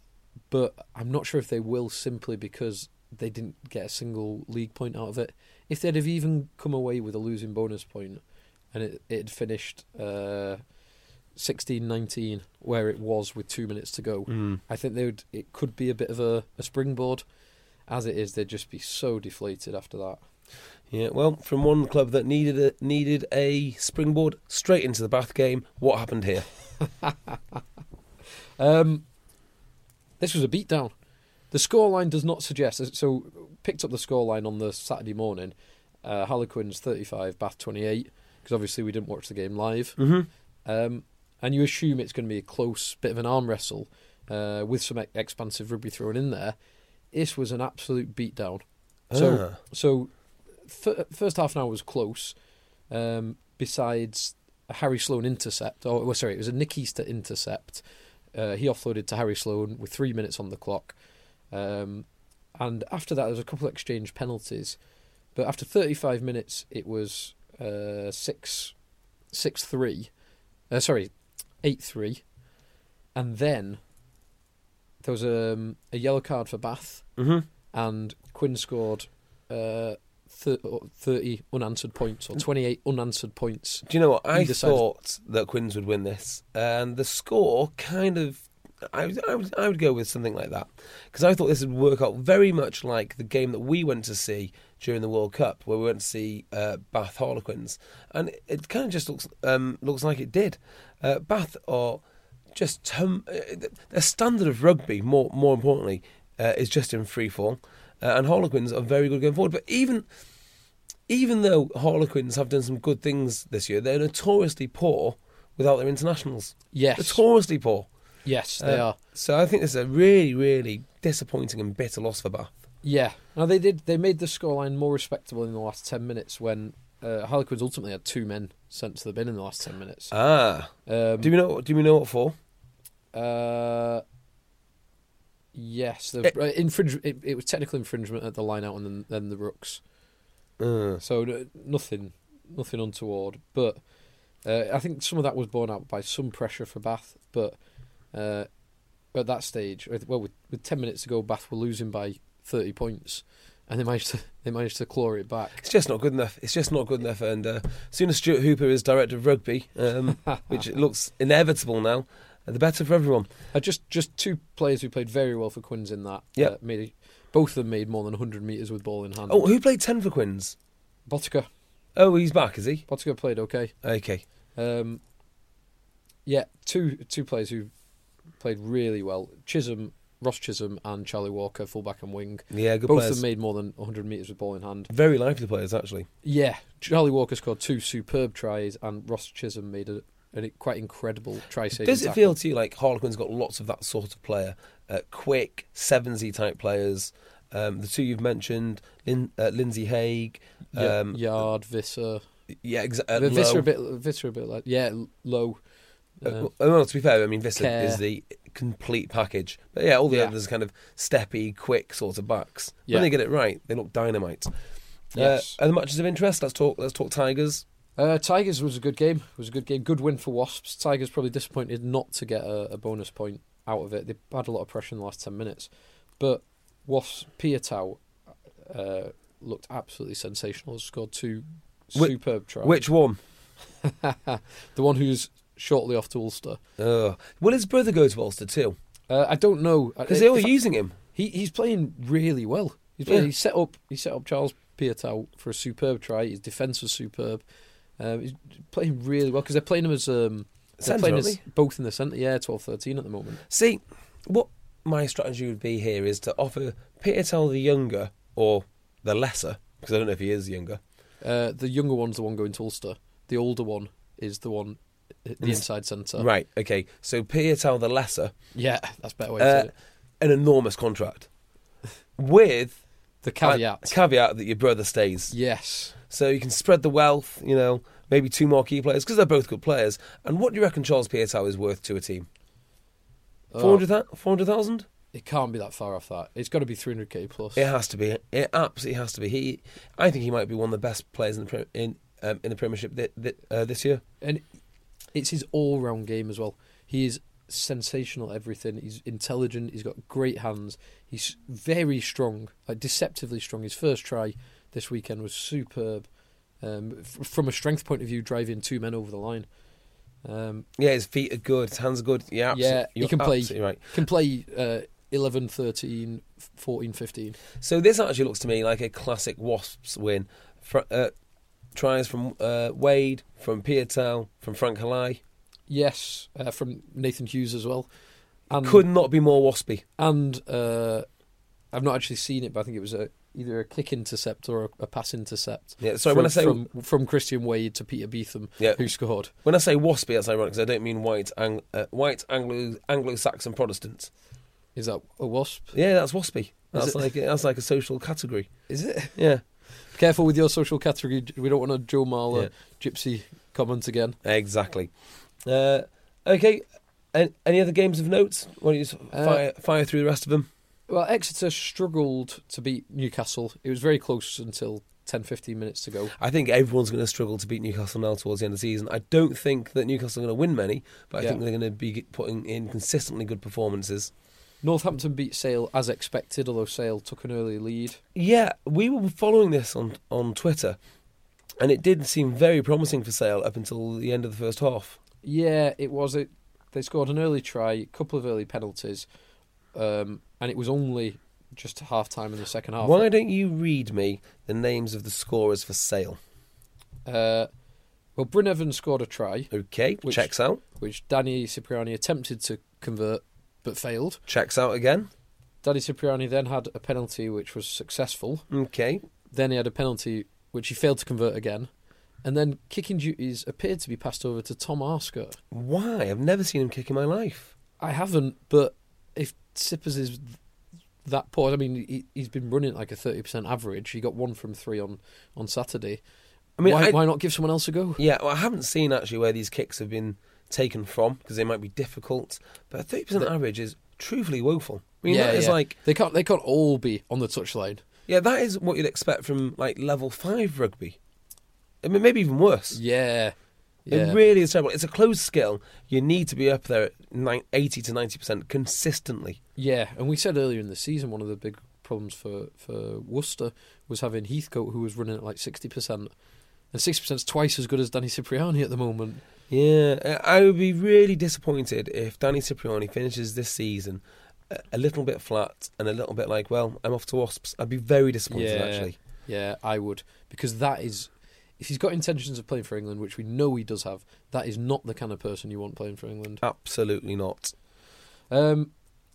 but I'm not sure if they will simply because they didn't get a single league point out of it. If they'd have even come away with a losing bonus point and it it had finished uh, 16-19 where it was with two minutes to go, Mm. I think they would. It could be a bit of a, a springboard. As it is, they'd just be so deflated after that. Yeah, well, from one club that needed a, needed a springboard straight into the Bath game, what happened here? [laughs] Um, this was a beatdown. The scoreline does not suggest. So, picked up the scoreline on the Saturday morning. Uh, Harlequins 35, Bath 28, because obviously we didn't watch the game live. Mm-hmm. Um, and you assume it's going to be a close bit of an arm wrestle uh, with some e- expansive rugby thrown in there. This was an absolute beatdown. So, Ah. so f- first half an hour was close. Um, besides a Harry Sloan intercept, or well, sorry, it was a Nick Easter intercept. Uh, he offloaded to Harry Sloan with three minutes on the clock. Um, and after that, there was a couple of exchange penalties. But after 35 minutes, it was uh, 6 6 3. Uh, sorry, 8 3. And then there was um, a yellow card for Bath, Mm-hmm. and Quinn scored uh, thir- 30 unanswered points, or 28 unanswered points. Do you know what? I thought that Quins would win this, and the score kind of. I, I, would, I would go with something like that because I thought this would work out very much like the game that we went to see during the World Cup, where we went to see uh, Bath Harlequins, and it, it kind of just looks um, looks like it did. Uh, Bath are just tum- uh, their standard of rugby. More more importantly, uh, is just in free fall, uh, and Harlequins are very good going forward. But even even though Harlequins have done some good things this year, they're notoriously poor without their internationals. Yes. Notoriously poor. Yes, they Uh, are. So I think this is a really, really disappointing and bitter loss for Bath. Yeah. Now they did. They made the scoreline more respectable in the last ten minutes when uh, Harlequins ultimately had two men sent to the bin in the last ten minutes. Ah, Um, do we know? Do we know what for? Uh, yes, the uh, infringe. It, it was technical infringement at the line out and then, then the rooks. Uh, So nothing, nothing untoward. But uh, I think some of that was borne out by some pressure for Bath. But uh, at that stage, well, with, with ten minutes to go, Bath were losing by thirty points, and they managed to they managed to claw it back. it's just not good enough. It's just not good enough. And uh, as soon as Stuart Hooper is director of rugby, um, [laughs] which looks inevitable now, uh, the better for everyone. Uh, just just two players who played very well for Quins in that. Yeah. uh, made a- both of them made more than hundred meters with ball in hand. Oh, who played ten for Quins? Botica, Oh, he's back, is he? Botica played okay. Okay. Um, yeah, two two players who played really well: Chisholm, Ross Chisholm, and Charlie Walker, fullback and wing. Yeah, good Both players. of them made more than 100 meters with ball in hand. Very lively players, actually. Yeah, Charlie Walker scored two superb tries, and Ross Chisholm made a, a quite incredible try saving. Does it tackle. feel to you like Harlequin's got lots of that sort of player? Uh, quick, 7Z type players. Um, the two you've mentioned, Lin, uh, Lindsay Haig. Yeah, Um, Yarde, Visser. yeah, exactly. uh, Visser a bit, Visser a bit like yeah, low. Uh, well, to be fair, I mean, Vista Care. is the complete package. But yeah, all the Yeah. others are kind of steppy, quick sort of backs. Yeah. When they get it right, they look dynamite. Yes. Uh, other matches of interest. Let's talk. Let's talk Tigers. Uh, Tigers was a good game. It was a good game. Good win for Wasps. Tigers probably disappointed not to get a, a bonus point out of it. They had a lot of pressure in the last ten minutes, but Wasps Piutau uh, looked absolutely sensational. Scored two superb tries. Which one? [laughs] the one who's shortly off to Ulster. Uh, will his brother go to Ulster too? Uh, I don't know Because they were If I- using him. He he's playing really well. He's playing, Yeah. he set up he set up Charles Piutau for a superb try. His defence was superb. Um, he's playing really well because they're playing him as um, they're Centre, playing as both in the centre. Yeah, 12-13 at the moment. See, what my strategy would be here is to offer Tell the younger or the lesser, because I don't know if he is younger. Uh, the younger one's the one going to Ulster. The older one is the one the inside centre. Right. Okay. So Piutau the lesser, Yeah, that's a better way to uh, say it. an enormous contract, with The caveat. a caveat that your brother stays. yes. So you can spread the wealth. You know, maybe two more key players because they're both good players. And what do you reckon Charles Piutau is worth to a team? Oh, 400,000? 400,000? it can't be that far off that. It's got to be 300k plus. It has to be. It absolutely has to be. He, I think he might be one of the best players in the in um, in the Premiership thi- thi- uh, this year. and it's his all-round game as well. He is sensational at everything. He's intelligent. He's got great hands. He's very strong, like deceptively strong. His first try this weekend was superb. Um, f- from a strength point of view, driving two men over the line. Um, Yeah, his feet are good. His hands are good. Yeah, yeah, he can play. Right. Can play uh, 11, 13, 14, 15. So this actually looks to me like a classic Wasps win. Fr- uh, tries from uh, Wade, from Piutau, from Frank Halai. Yes, uh, from Nathan Hughes as well. And Could not be more waspy. and uh, I've not actually seen it, but I think it was a, either a kick intercept or a, a pass intercept. Yeah. Sorry, from, when I say from, from Christian Wade to Peter Beetham, Yeah. who scored. when I say waspy, that's ironic because I don't mean white Ang- uh, white Anglo Anglo-Saxon Protestants. Is that a wasp? Yeah, that's waspy. That's like that's like a social category. Is it? Yeah, Careful with your social category. We don't want a Joe Marler Yeah. gypsy comment again. exactly. Uh, okay. An- Any other games of note? Why don't you just Uh, fire, fire through the rest of them? Well, Exeter struggled to beat Newcastle. It was very close until 10, 15 minutes to go. I think everyone's going to struggle to beat Newcastle now towards the end of the season. I don't think that Newcastle are going to win many, but I Yeah. think they're going to be putting in consistently good performances. Northampton beat Sale as expected, although Sale took an early lead. Yeah, we were following this on on Twitter, and it did seem very promising for Sale up until the end of the first half. Yeah, it was. It. They scored an early try, a couple of early penalties, um, and it was only just half time in the second half. Why don't you read me the names of the scorers for Sale? Uh, well, Bryn Evans scored a try, Okay, Which- checks out. which Danny Cipriani attempted to convert but failed. Checks out again. Danny Cipriani then had a penalty which was successful. Okay. Then he had a penalty which he failed to convert again. And then kicking duties appeared to be passed over to Tom Arscott. Why? I've never seen him kick in my life. I haven't, but if Sippers is that poor, I mean, he, he's been running like a 30% average. He got one from three on, on Saturday. I mean, why, I- why not give someone else a go? Yeah, well, I haven't seen actually where these kicks have been taken from because they might be difficult. But a thirty percent average is truthfully woeful. I mean, yeah, that is yeah. like they can't they can't all be on the touchline. yeah, that is what you'd expect from like level five rugby. I mean, maybe even worse. Yeah, yeah. It really is terrible. It's a closed skill. You need to be up there at 80 to ninety percent consistently. Yeah, and we said earlier in the season one of the big problems for, for Worcester was having Heathcote who was running at like sixty percent, and sixty percent is twice as good as Danny Cipriani at the moment. Yeah, I would be really disappointed if Danny Cipriani finishes this season a, a little bit flat and a little bit like, well, I'm off to Wasps. I'd be very disappointed Yeah. actually. Yeah, I would because that is if he's got intentions of playing for England, which we know he does have, that is not the kind of person you want playing for England. Absolutely not. Um,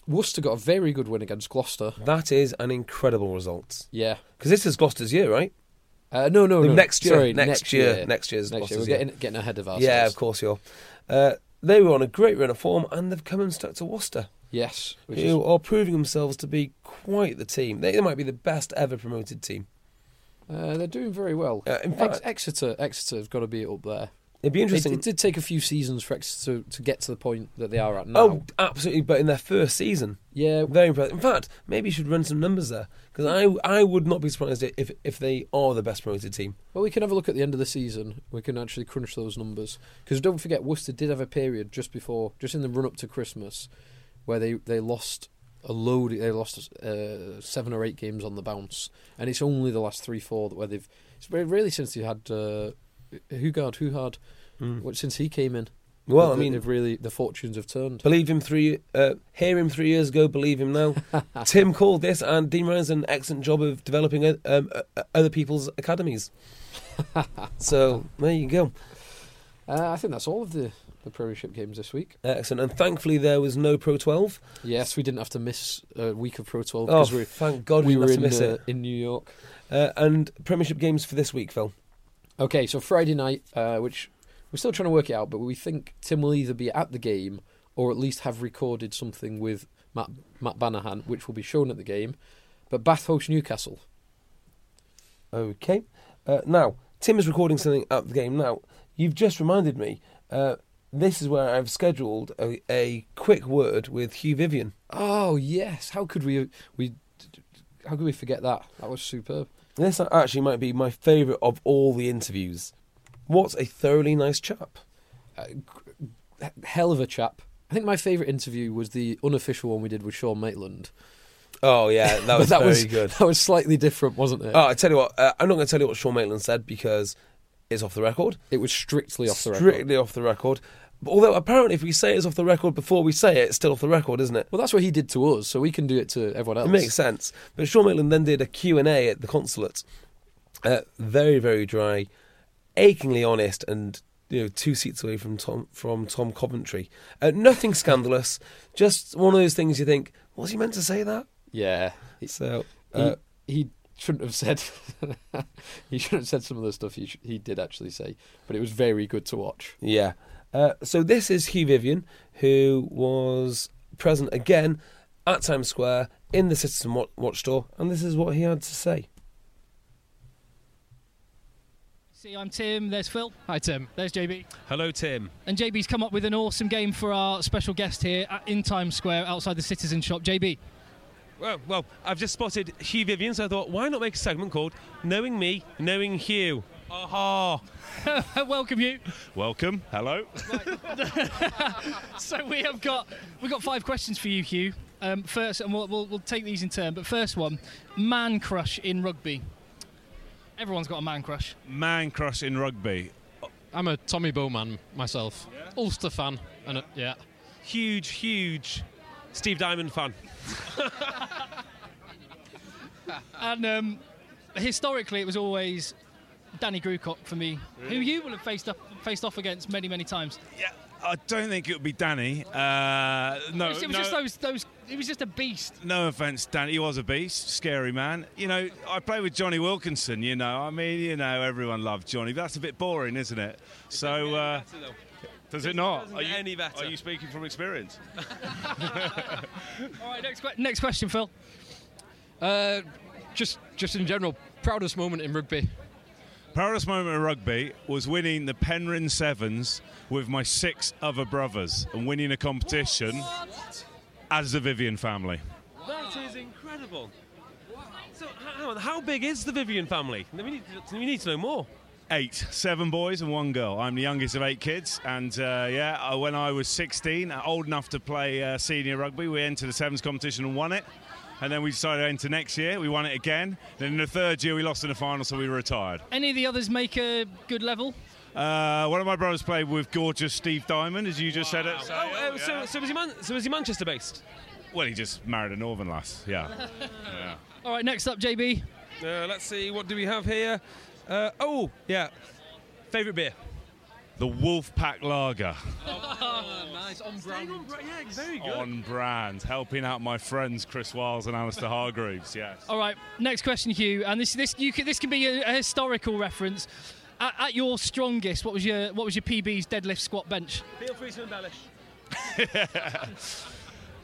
Worcester got a very good win against Gloucester. That is an incredible result. Yeah. Because this is Gloucester's year, right? Uh, no, no, no. next year, Sorry, next year, next year's next year. We're year. getting getting ahead of ourselves. Yeah, of course you're. Uh, they were on a great run of form and they've come and stuck to Worcester, Yes, which who is, are proving themselves to be quite the team. They, they might be the best ever promoted team. uh, they're doing very well. Uh, in Ex- fact, Exeter, Exeter have got to be up there. It'd be interesting. it did take a few seasons for X to, to get to the point that they are at now. Oh, absolutely! But in their first season, yeah, very impressive. In fact, maybe you should run some numbers there because I I would not be surprised if if they are the best promoted team. Well, we can have a look at the end of the season. We can actually crunch those numbers because don't forget Worcester did have a period just before, just in the run up to Christmas, where they they lost a load. They lost uh, seven or eight games on the bounce, and it's only the last three four where they've. It's really since they had uh, Hougaard, Hougaard, Mm. since he came in. Well, I mean- they've really the fortunes have turned. Believe him three, uh, hear him three years ago. Believe him now. [laughs] Tim called this, and Dean Ryan's an excellent job of developing uh, um, uh, other people's academies. [laughs] so there you go. Uh, I think that's all of the the Premiership games this week. Excellent, and thankfully there was no Pro 12. Yes, we didn't have to miss a week of Pro 12 Oh, we thank God we, we didn't were in miss uh, it. in New York. Uh, and Premiership games for this week, Phil. Okay, so Friday night, uh, which we're still trying to work it out, but we think Tim will either be at the game or at least have recorded something with Matt Matt Banahan, which will be shown at the game. But Bath host Newcastle. Okay. Uh, now, Tim is recording something at the game. Now, you've just reminded me. Uh, this is where I've scheduled a, a quick word with Hugh Vivyan. Oh yes, how could we we how could we forget that? That was superb. This actually might be my favourite of all the interviews. What a thoroughly nice chap. Uh, hell of a chap. I think my favourite interview was the unofficial one we did with Sean Maitland. Oh yeah, that [laughs] was that very was good. That was slightly different, wasn't it? Oh, I tell you what, uh, I'm not going to tell you what Sean Maitland said because it's off the record. it was strictly off the record. Strictly off the record. But although apparently, if we say it's off the record before we say it, it's still off the record, isn't it? Well, that's what he did to us, so we can do it to everyone else. It makes sense. But Sean Maitland then did a Q&A at the consulate. Uh, very, very dry, achingly honest, and you know, two seats away from Tom from Tom Coveney. Uh, nothing scandalous. Just one of those things you think, was he meant to say that? Yeah. So He, uh, he shouldn't have said. [laughs] he shouldn't have said some of the stuff he sh- he did actually say, but it was very good to watch. Yeah. Uh, so this is Hugh Vivyan, who was present again at Times Square in the Citizen Watch, Watch store, and this is what he had to say. See, I'm Tim. There's Phil. Hi, Tim. There's JB. Hello, Tim. And JB's come up with an awesome game for our special guest here at, in Times Square outside the Citizen Shop. JB. Well, well, I've just spotted Hugh Vivyan, so I thought, why not make a segment called Knowing Me, Knowing Hugh? Aha! [laughs] Welcome you. Welcome. Hello. [laughs] So we have got we've got five questions for you, Hugh. Um, first, and we'll, we'll we'll take these in turn. But first one, man crush in rugby. Everyone's got a man crush. Man crush in rugby. I'm a Tommy Bowe man myself. Ulster fan. And uh, yeah. Huge, huge Steve Diamond fan. [laughs] And um, historically, it was always Danny Grewcock for me, who you will have faced up faced off against many many times. Yeah, I don't think it would be Danny. Uh, no, it was, it was no, just those those. It was just a beast. no offense, Danny. He was a beast, scary man. You know, I played with Jonny Wilkinson. You know, I mean, you know, everyone loved Johnny. That's a bit boring, isn't it? So. Uh, does it not? Are you, any better. Are you speaking from experience? [laughs] [laughs] All right, next que- next question, Phil. Uh, just, just in general, proudest moment in rugby. Proudest moment of rugby was winning the Penryn Sevens with my six other brothers and winning a competition as the Vivyan family. That is incredible. So, how, how big is the Vivyan family? We need, we need to know more. Eight, seven boys and one girl. I'm the youngest of eight kids, and uh, yeah, uh, when I was 16, uh, old enough to play uh, senior rugby, we entered the sevens competition and won it. And then we decided to enter next year. We won it again. Then in the third year, we lost in the final, so we retired. Any of the others make a good level? Uh, one of my brothers played with gorgeous Steve Diamond, as you just said it. Oh, uh, so, so, was he Man- so was he Manchester based? Well, he just married a Northern lass. Yeah. [laughs] yeah. All right, next up, JB. Uh, let's see, what do we have here? Uh, oh, yeah. Favourite beer? The Wolfpack Lager. Oh, nice, on brand. Yeah, very On brand, helping out my friends Chris Wyles and Alistair Hargreaves. Yes. All right, next question, Hugh. And this this you can, this can be a, a historical reference. At, at your strongest, what was your what was your PB's deadlift squat bench? Feel free to embellish. [laughs]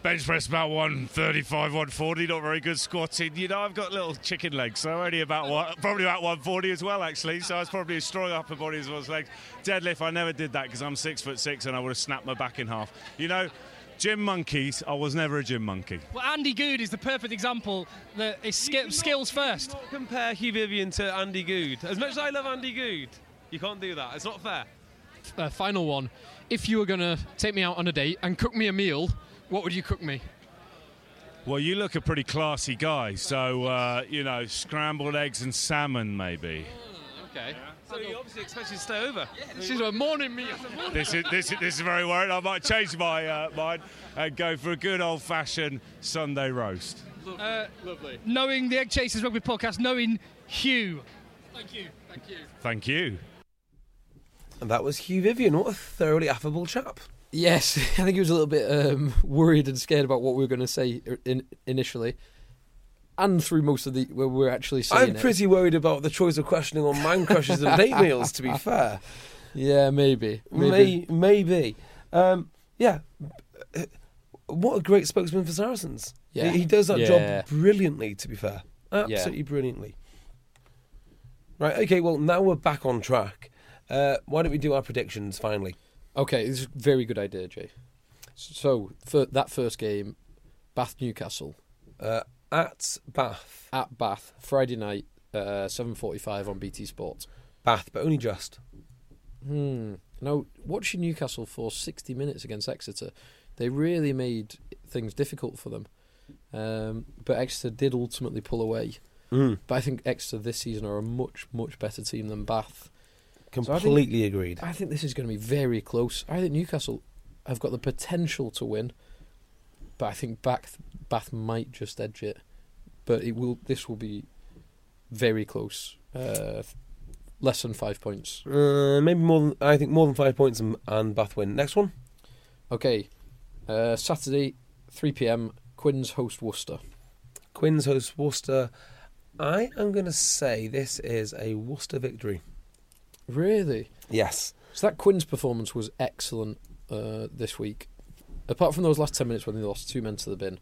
bench press about 135, 140. Not very good squatting. You know, I've got little chicken legs, so only about one, probably about 140 as well, actually. So I was probably a strong upper body as well as legs. Deadlift, I never did that because I'm six foot six and I would have snapped my back in half. You know, gym monkeys. I was never a gym monkey. Well, Andy Goode is the perfect example that is sk- skills first. Compare Hugh Vivyan to Andy Goode. As much as I love Andy Goode, you can't do that. It's not fair. Uh, final one. If you were going to take me out on a date and cook me a meal, what would you cook me? Well, you look a pretty classy guy, so uh, you know, scrambled eggs and salmon, maybe. Okay. So you obviously expect you to stay over. This is a morning meal. This is this is, this is very worried. I might change my uh, mind and go for a good old-fashioned Sunday roast. Uh, Lovely. Knowing the Egg Chasers Rugby podcast, knowing Hugh. Thank you. Thank you. Thank you. And that was Hugh Vivyan. What a thoroughly affable chap. Yes, [laughs] I think he was a little bit um, worried and scared about what we were going to say in, initially, and through most of the where we we're actually saying I'm it. pretty worried about the choice of questioning on man crushes and date meals, to be [laughs] fair. Yeah, maybe, maybe. May, maybe. Um, yeah. What a great spokesman for Saracens. Yeah. He, he does that Yeah. job brilliantly, to be fair. Absolutely brilliantly. Right, okay, well, now we're back on track. Uh, why don't we do our predictions finally? Okay, this is a very good idea, Jay. So for that first game, Bath Newcastle Uh, at Bath. at Bath Friday night, uh, seven forty-five on BT Sport. Bath, but only just. Hmm. Now, watching Newcastle for 60 minutes against Exeter, they really made things difficult for them. Um, but Exeter did ultimately pull away. Mm. But I think Exeter this season are a much, much better team than Bath. So I think- Completely agreed. I think this is going to be very close. I think Newcastle have got the potential to win, but I think Bath, Bath might just edge it. But it will. This will be very close. Uh, less than five points. Uh, maybe more than, I think more than five points and, and Bath win. Next one. Okay, uh, Saturday, 3 p.m. Quins host Worcester. Quins host Worcester. I am going to say this is a Worcester victory. Really? Yes. So that Quins performance was excellent uh, this week. Apart from those last 10 minutes when they lost two men to the bin,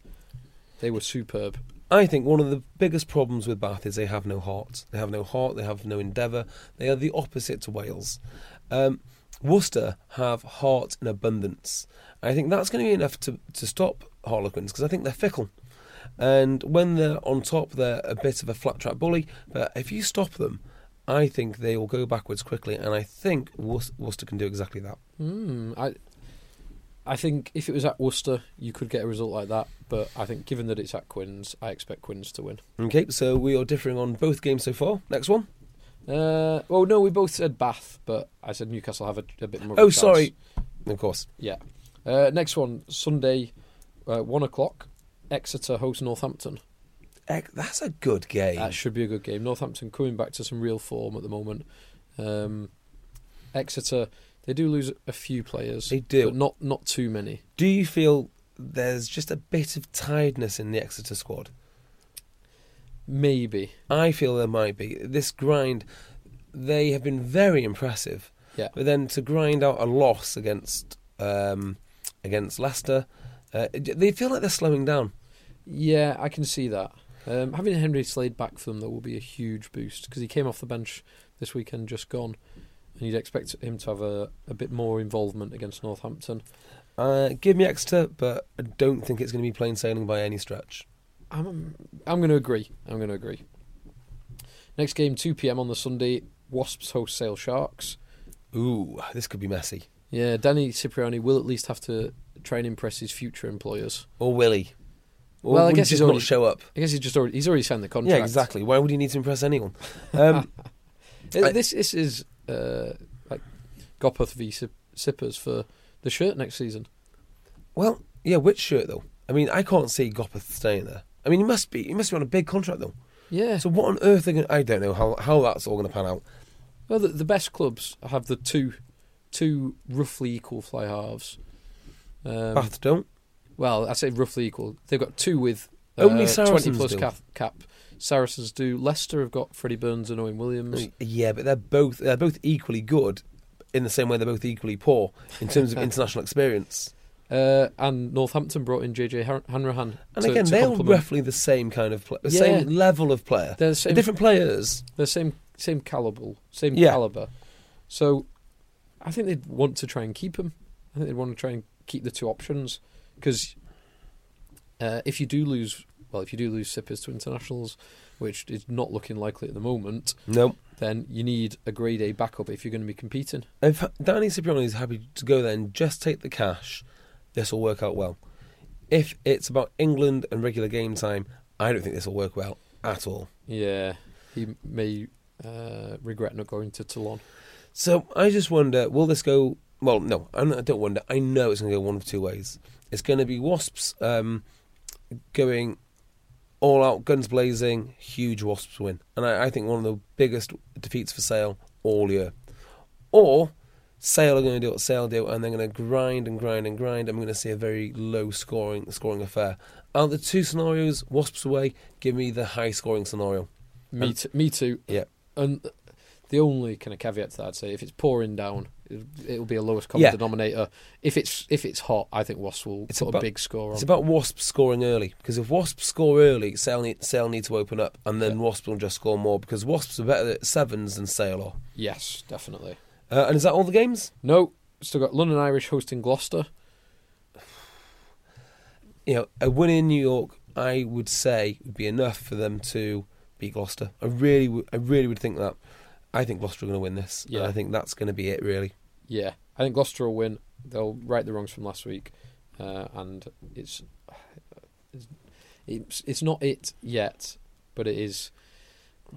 they were superb. I think one of the biggest problems with Bath is they have no heart. They have no heart. They have no endeavour. They are the opposite to Wales. Um, Worcester have heart in abundance. I think that's going to be enough to, to stop Harlequins because I think they're fickle. And when they're on top, they're a bit of a flat track bully. But if you stop them, I think they will go backwards quickly. And I think Wor- Worcester can do exactly that. Hmm. I, I think if it was at Worcester, you could get a result like that. But I think given that it's at Quins, I expect Quins to win. Okay, so we are differing on both games so far. Next one. Uh, well, no, we both said Bath, but I said Newcastle have a, a bit more. Of Oh, chance. sorry. Of course. Yeah. Uh, next one, Sunday, uh, one o'clock. Exeter host Northampton. That's a good game. That should be a good game. Northampton coming back to some real form at the moment. Um, Exeter, they do lose a few players. They do. but not not too many. Do you feel there's just a bit of tiredness in the Exeter squad? Maybe. I feel there might be. This grind, they have been very impressive. Yeah. But then to grind out a loss against um, against Leicester, uh, they feel like they're slowing down. Yeah, I can see that. Um, having Henry Slade back for them though will be a huge boost because he came off the bench this weekend, just gone, and you'd expect him to have a, a bit more involvement against Northampton. Uh, give me Exeter, but I don't think it's going to be plain sailing by any stretch. I'm I'm going to agree. I'm going to agree. Next game, 2 p.m. on the Sunday. Wasps host Sale Sharks. Ooh, this could be messy. Yeah, Danny Cipriani will at least have to try and impress his future employers. Or Willie. Or well, I guess he he's already show up. I guess he's just already he's already signed the contract. Yeah, exactly. Why would he need to impress anyone? Um, [laughs] Uh, I- this this is uh, like Gopperth v Sippers for the shirt next season. Well, yeah, which shirt though? I mean, I can't see Gopperth staying there. I mean, he must be. He must be on a big contract though. Yeah. So what on earth are going? I don't know how how that's all going to pan out. Well, the, the best clubs have the two two roughly equal fly halves. Um, Bath don't. Well, I say roughly equal. They've got two with uh, Only twenty plus cap, cap. Saracens do. Leicester have got Freddie Burns and Owen Williams. Yeah, but they're both they're both equally good in the same way they're both equally poor in terms of [laughs] international experience. Uh, and Northampton brought in JJ Han- Hanrahan. And to- again, to they're complement. roughly the same kind of play, the Yeah. same level of player. They're the same, different players. They're same same caliber, same Yeah. caliber. So, I think they'd want to try and keep him. I think they'd want to try and keep the two options because uh, if you do lose, well, if you do lose Sippers to internationals, which is not looking likely at the moment, No. then you need a grade A backup if you're going to be competing. If Danny Cipriani is happy to go there and just take the cash, this will work out well. If it's about England and regular game time, I don't think this will work well at all. Yeah, he may uh, regret not going to Toulon. So I just wonder, will this go? Well, no, I don't wonder. I know it's going to go one of two ways. It's going to be Wasps um, going all out, guns blazing, huge Wasps win, and I, I think one of the biggest defeats for Sale all year. Or Sale are going to do what Sale do, and they're going to grind and grind and grind, we're going to see a very low scoring scoring affair. Out of the two scenarios, Wasps away, give me the high scoring scenario. Me, And- t- me too. Yeah. And the only kind of caveat to that, I'd say, if it's pouring down, it- it'll be a lowest common Yeah. denominator. If it's if it's hot, I think Wasps will It's put about- a big score on. It's about Wasps scoring early because if Wasps score early, Sale need, Sale need to open up, and then Wasps will just score more because Wasps are better at sevens than Sale are. yes, definitely. Uh, and is that all the games? No, still got London Irish hosting Gloucester. [sighs] You know, a win in New York, I would say, would be enough for them to beat Gloucester. I really, would, I really would think that. I think Gloucester are going to win this. Yeah. I think that's going to be it, really. Yeah, I think Gloucester will win. They'll right the wrongs from last week, uh, and it's, it's it's it's not it yet, but it is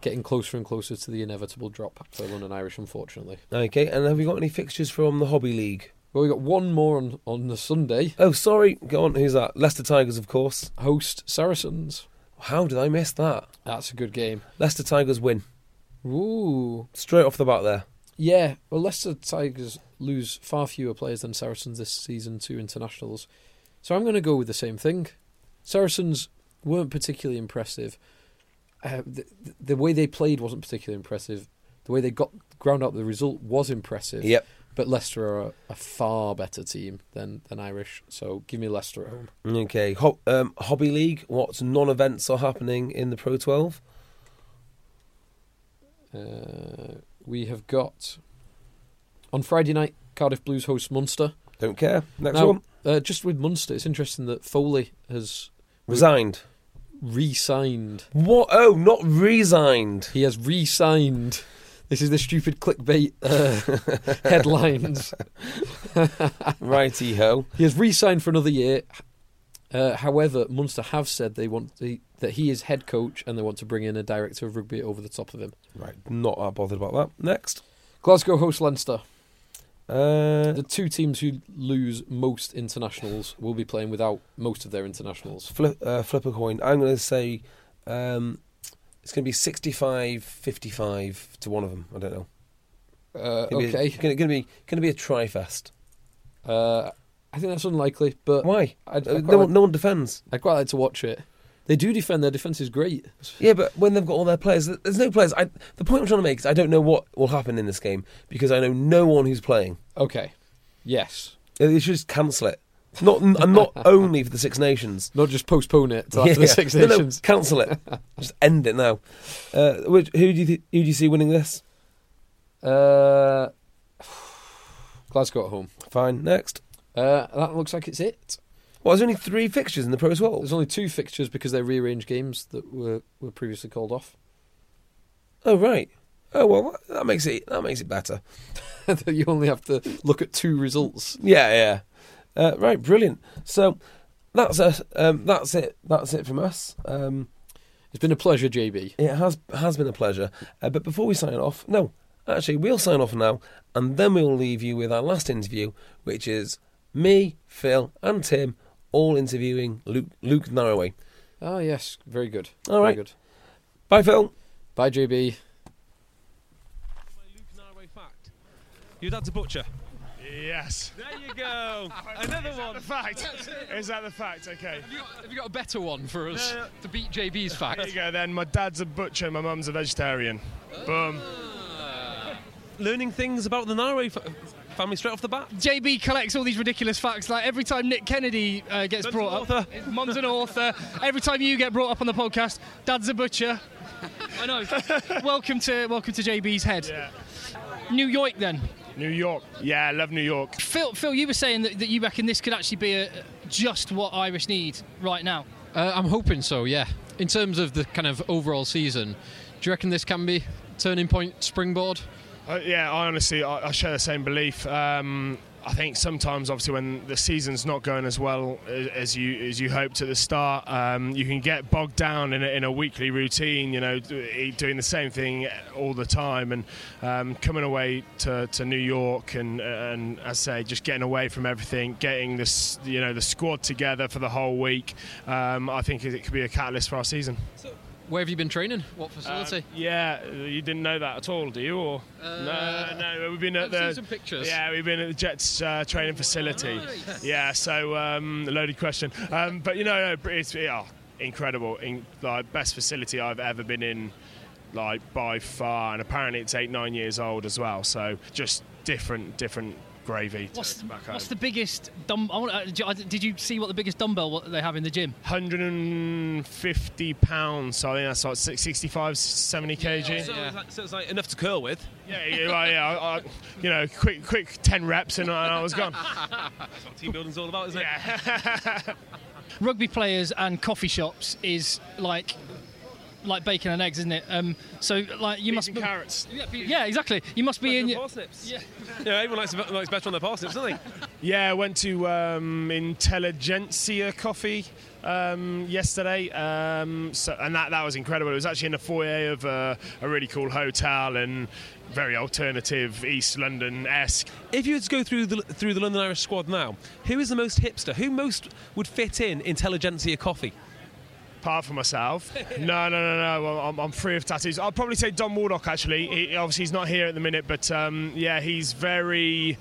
getting closer and closer to the inevitable drop for London Irish, unfortunately. Okay, and have we got any fixtures from the Hobby League? Well, we got one more on on the Sunday. Oh, sorry. Go on. Who's that? Leicester Tigers, of course. Host Saracens. How did I miss that? That's a good game. Leicester Tigers win. Ooh. Straight off the bat there. Yeah, well, Leicester Tigers lose far fewer players than Saracens this season to internationals. So I'm going to go with the same thing. Saracens weren't particularly impressive. Uh, the, the way they played wasn't particularly impressive. The way they got ground out the result was impressive. Yep. But Leicester are a, a far better team than, than Irish. So give me Leicester at home. Okay, Ho- um, Hobby League. What non-events are happening in the Pro 12? Uh, we have got on Friday night Cardiff Blues host Munster. Don't care. Next now, one. Uh, just with Munster, it's interesting that Foley has Resigned. re-signed. What? Oh, not resigned. He has re-signed. This is the stupid clickbait uh, [laughs] headlines. Righty ho. [laughs] He has re-signed for another year. Uh, however, Munster have said they want the, that he is head coach and they want to bring in a director of rugby over the top of him. Right, not that bothered about that. Next. Glasgow host Leinster. Uh, The two teams who lose most internationals will be playing without most of their internationals. flip, uh, flip a coin. I'm going to say um, it's going to be 65 55 to one of them. I don't know. Uh, be- okay. Going to be going to be a tri-fest. Uh, I think that's unlikely, but Why? I'd, Uh, I'd, no, like, one, no one defends. I'd quite like to watch it. They do defend. Their defense is great. Yeah, but when they've got all their players, there's no players. I, the point I'm trying to make is I don't know what will happen in this game because I know no one who's playing. Okay. Yes. They should just cancel it. Not and not [laughs] only for the Six Nations. Not just postpone it till after the Yeah. Six No, no, cancel it. [laughs] just end it now. Uh, which, who do you th- who do you see winning this? Uh, [sighs] Glasgow at home. Fine. Next. Uh, that looks like it's it. Well, there's only three fixtures in the Pro as well. There's only two fixtures because they're rearranged games that were, were previously called off. Oh right. Oh well, that makes it that makes it better. [laughs] you only have to look at two results. Yeah, yeah. Uh, right, brilliant. So that's us. Um, that's it. That's it from us. Um, It's been a pleasure, JB. it has has been a pleasure. Uh, but before we sign off, no, actually, we'll sign off now, and then we'll leave you with our last interview, which is me, Phil, and Tim all interviewing Luke Luke Narraway. Oh, ah, yes. Very good. All right. Very good. Bye, Phil. Bye, JB. Luke Narraway fact. Your dad's a butcher. Yes. There you go. [laughs] Another Is that one. the fact? Is that the fact? Okay. Have you, got, have you got a better one for us No, no. to beat JB's fact? There you go then. My dad's a butcher, my mum's a vegetarian. Ah. Boom. Learning things about the Narraway. Fa- family straight off the bat. JB collects all these ridiculous facts. Like every time Nick Kennedy uh, gets Dad's brought an up, [laughs] mum's an author. Every time you get brought up on the podcast, dad's a butcher. [laughs] I know. welcome to welcome to JB's head. New York, then. New York. Yeah, I love New York. Phil, Phil, you were saying that, that you reckon this could actually be a, just what Irish need right now. Uh, I'm hoping so, yeah. In terms of the kind of overall season, do you reckon this can be turning point springboard? Uh, yeah, I honestly, I, I share the same belief. Um, I think sometimes, obviously, when the season's not going as well as, you as you hoped at the start, um, you can get bogged down in a, in a weekly routine. You know, doing the same thing all the time, and um, coming away to, to New York, and and as I say, just getting away from everything, getting this you know the squad together for the whole week. Um, I think it could be a catalyst for our season. Where have you been training? What facility? Uh, yeah, you didn't know that at all, do you? Or Uh, no, no, we've been at I've the seen some pictures. Yeah, we've been at the Jets uh, training facility. Yeah, so um, a loaded question, um, but you know, no, it's yeah, incredible, in, like best facility I've ever been in, like by far, and apparently it's eight nine years old as well. So just different, different gravy. What's, what's the biggest dumb? I want, uh, did you- see what the biggest dumbbell what they have in the gym? 150 pounds, so I think that's like 65, 70 kg. So, it's like, so it's like enough to curl with. Yeah, yeah, yeah. I, I, you know, quick, quick, ten reps, and I, I was gone. That's what team building's all about, isn't it? [laughs] Rugby players and coffee shops is like like bacon and eggs, isn't it? Um, so like you must and carrots. Yeah, yeah, exactly. You must be in. Your, parsnips. Yeah. [laughs] yeah, everyone likes, likes better on their parsnips, don't they? [laughs] Yeah, I went to um, Intelligentsia Coffee um, yesterday, um, so, and that, that was incredible. It was actually in the foyer of a, a really cool hotel and very alternative East London esque. If you were to go through the through the London Irish squad now, who is the most hipster? Who most would fit in Intelligentsia coffee? Apart from myself, [laughs] no, no, no, no. Well, I'm, I'm free of tattoos. I'd probably say Dom Waldouck. Actually, he, obviously he's not here at the minute, but um, yeah, he's very,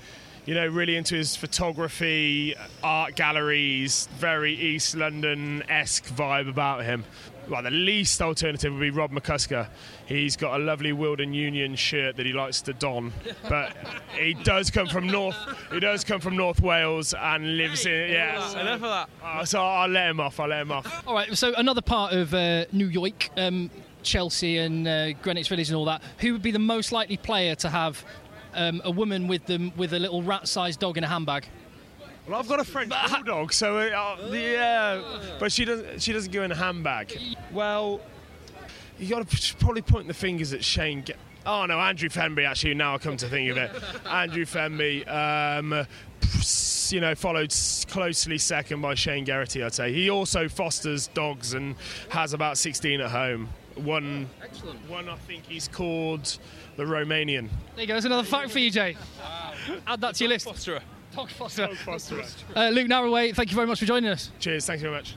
you know, really into his photography, art galleries, very East London esque vibe about him. Well, the least alternative would be Rob McCusker. He's got a lovely Wilden Union shirt that he likes to don, [laughs] but he does come from North. He does come from North Wales and lives in. Yeah, Enough of that. Uh, so I'll let him off. I'll let him off. all right. So another part of uh, New York, um, Chelsea and uh, Greenwich Village and all that. Who would be the most likely player to have um, a woman with them with a little rat-sized dog in a handbag? Well, I've got a French bulldog, so uh, uh, yeah, but she doesn't. She doesn't go in a handbag. Well, you got to probably point the fingers at Shane. Ge- oh no, Andrew Fenby. Actually, now I come to think of it, Andrew Fenby. Um, you know, followed closely second by Shane Geraghty. I'd say he also fosters dogs and has about 16 at home. One, Excellent. one I think he's called the Romanian. There you go. There's another fact for you, Jay. Add that to your list. Fosterer. Dog. Dog fosterer. Uh, Luke Narraway, thank you very much for joining us. Cheers. Thanks very much.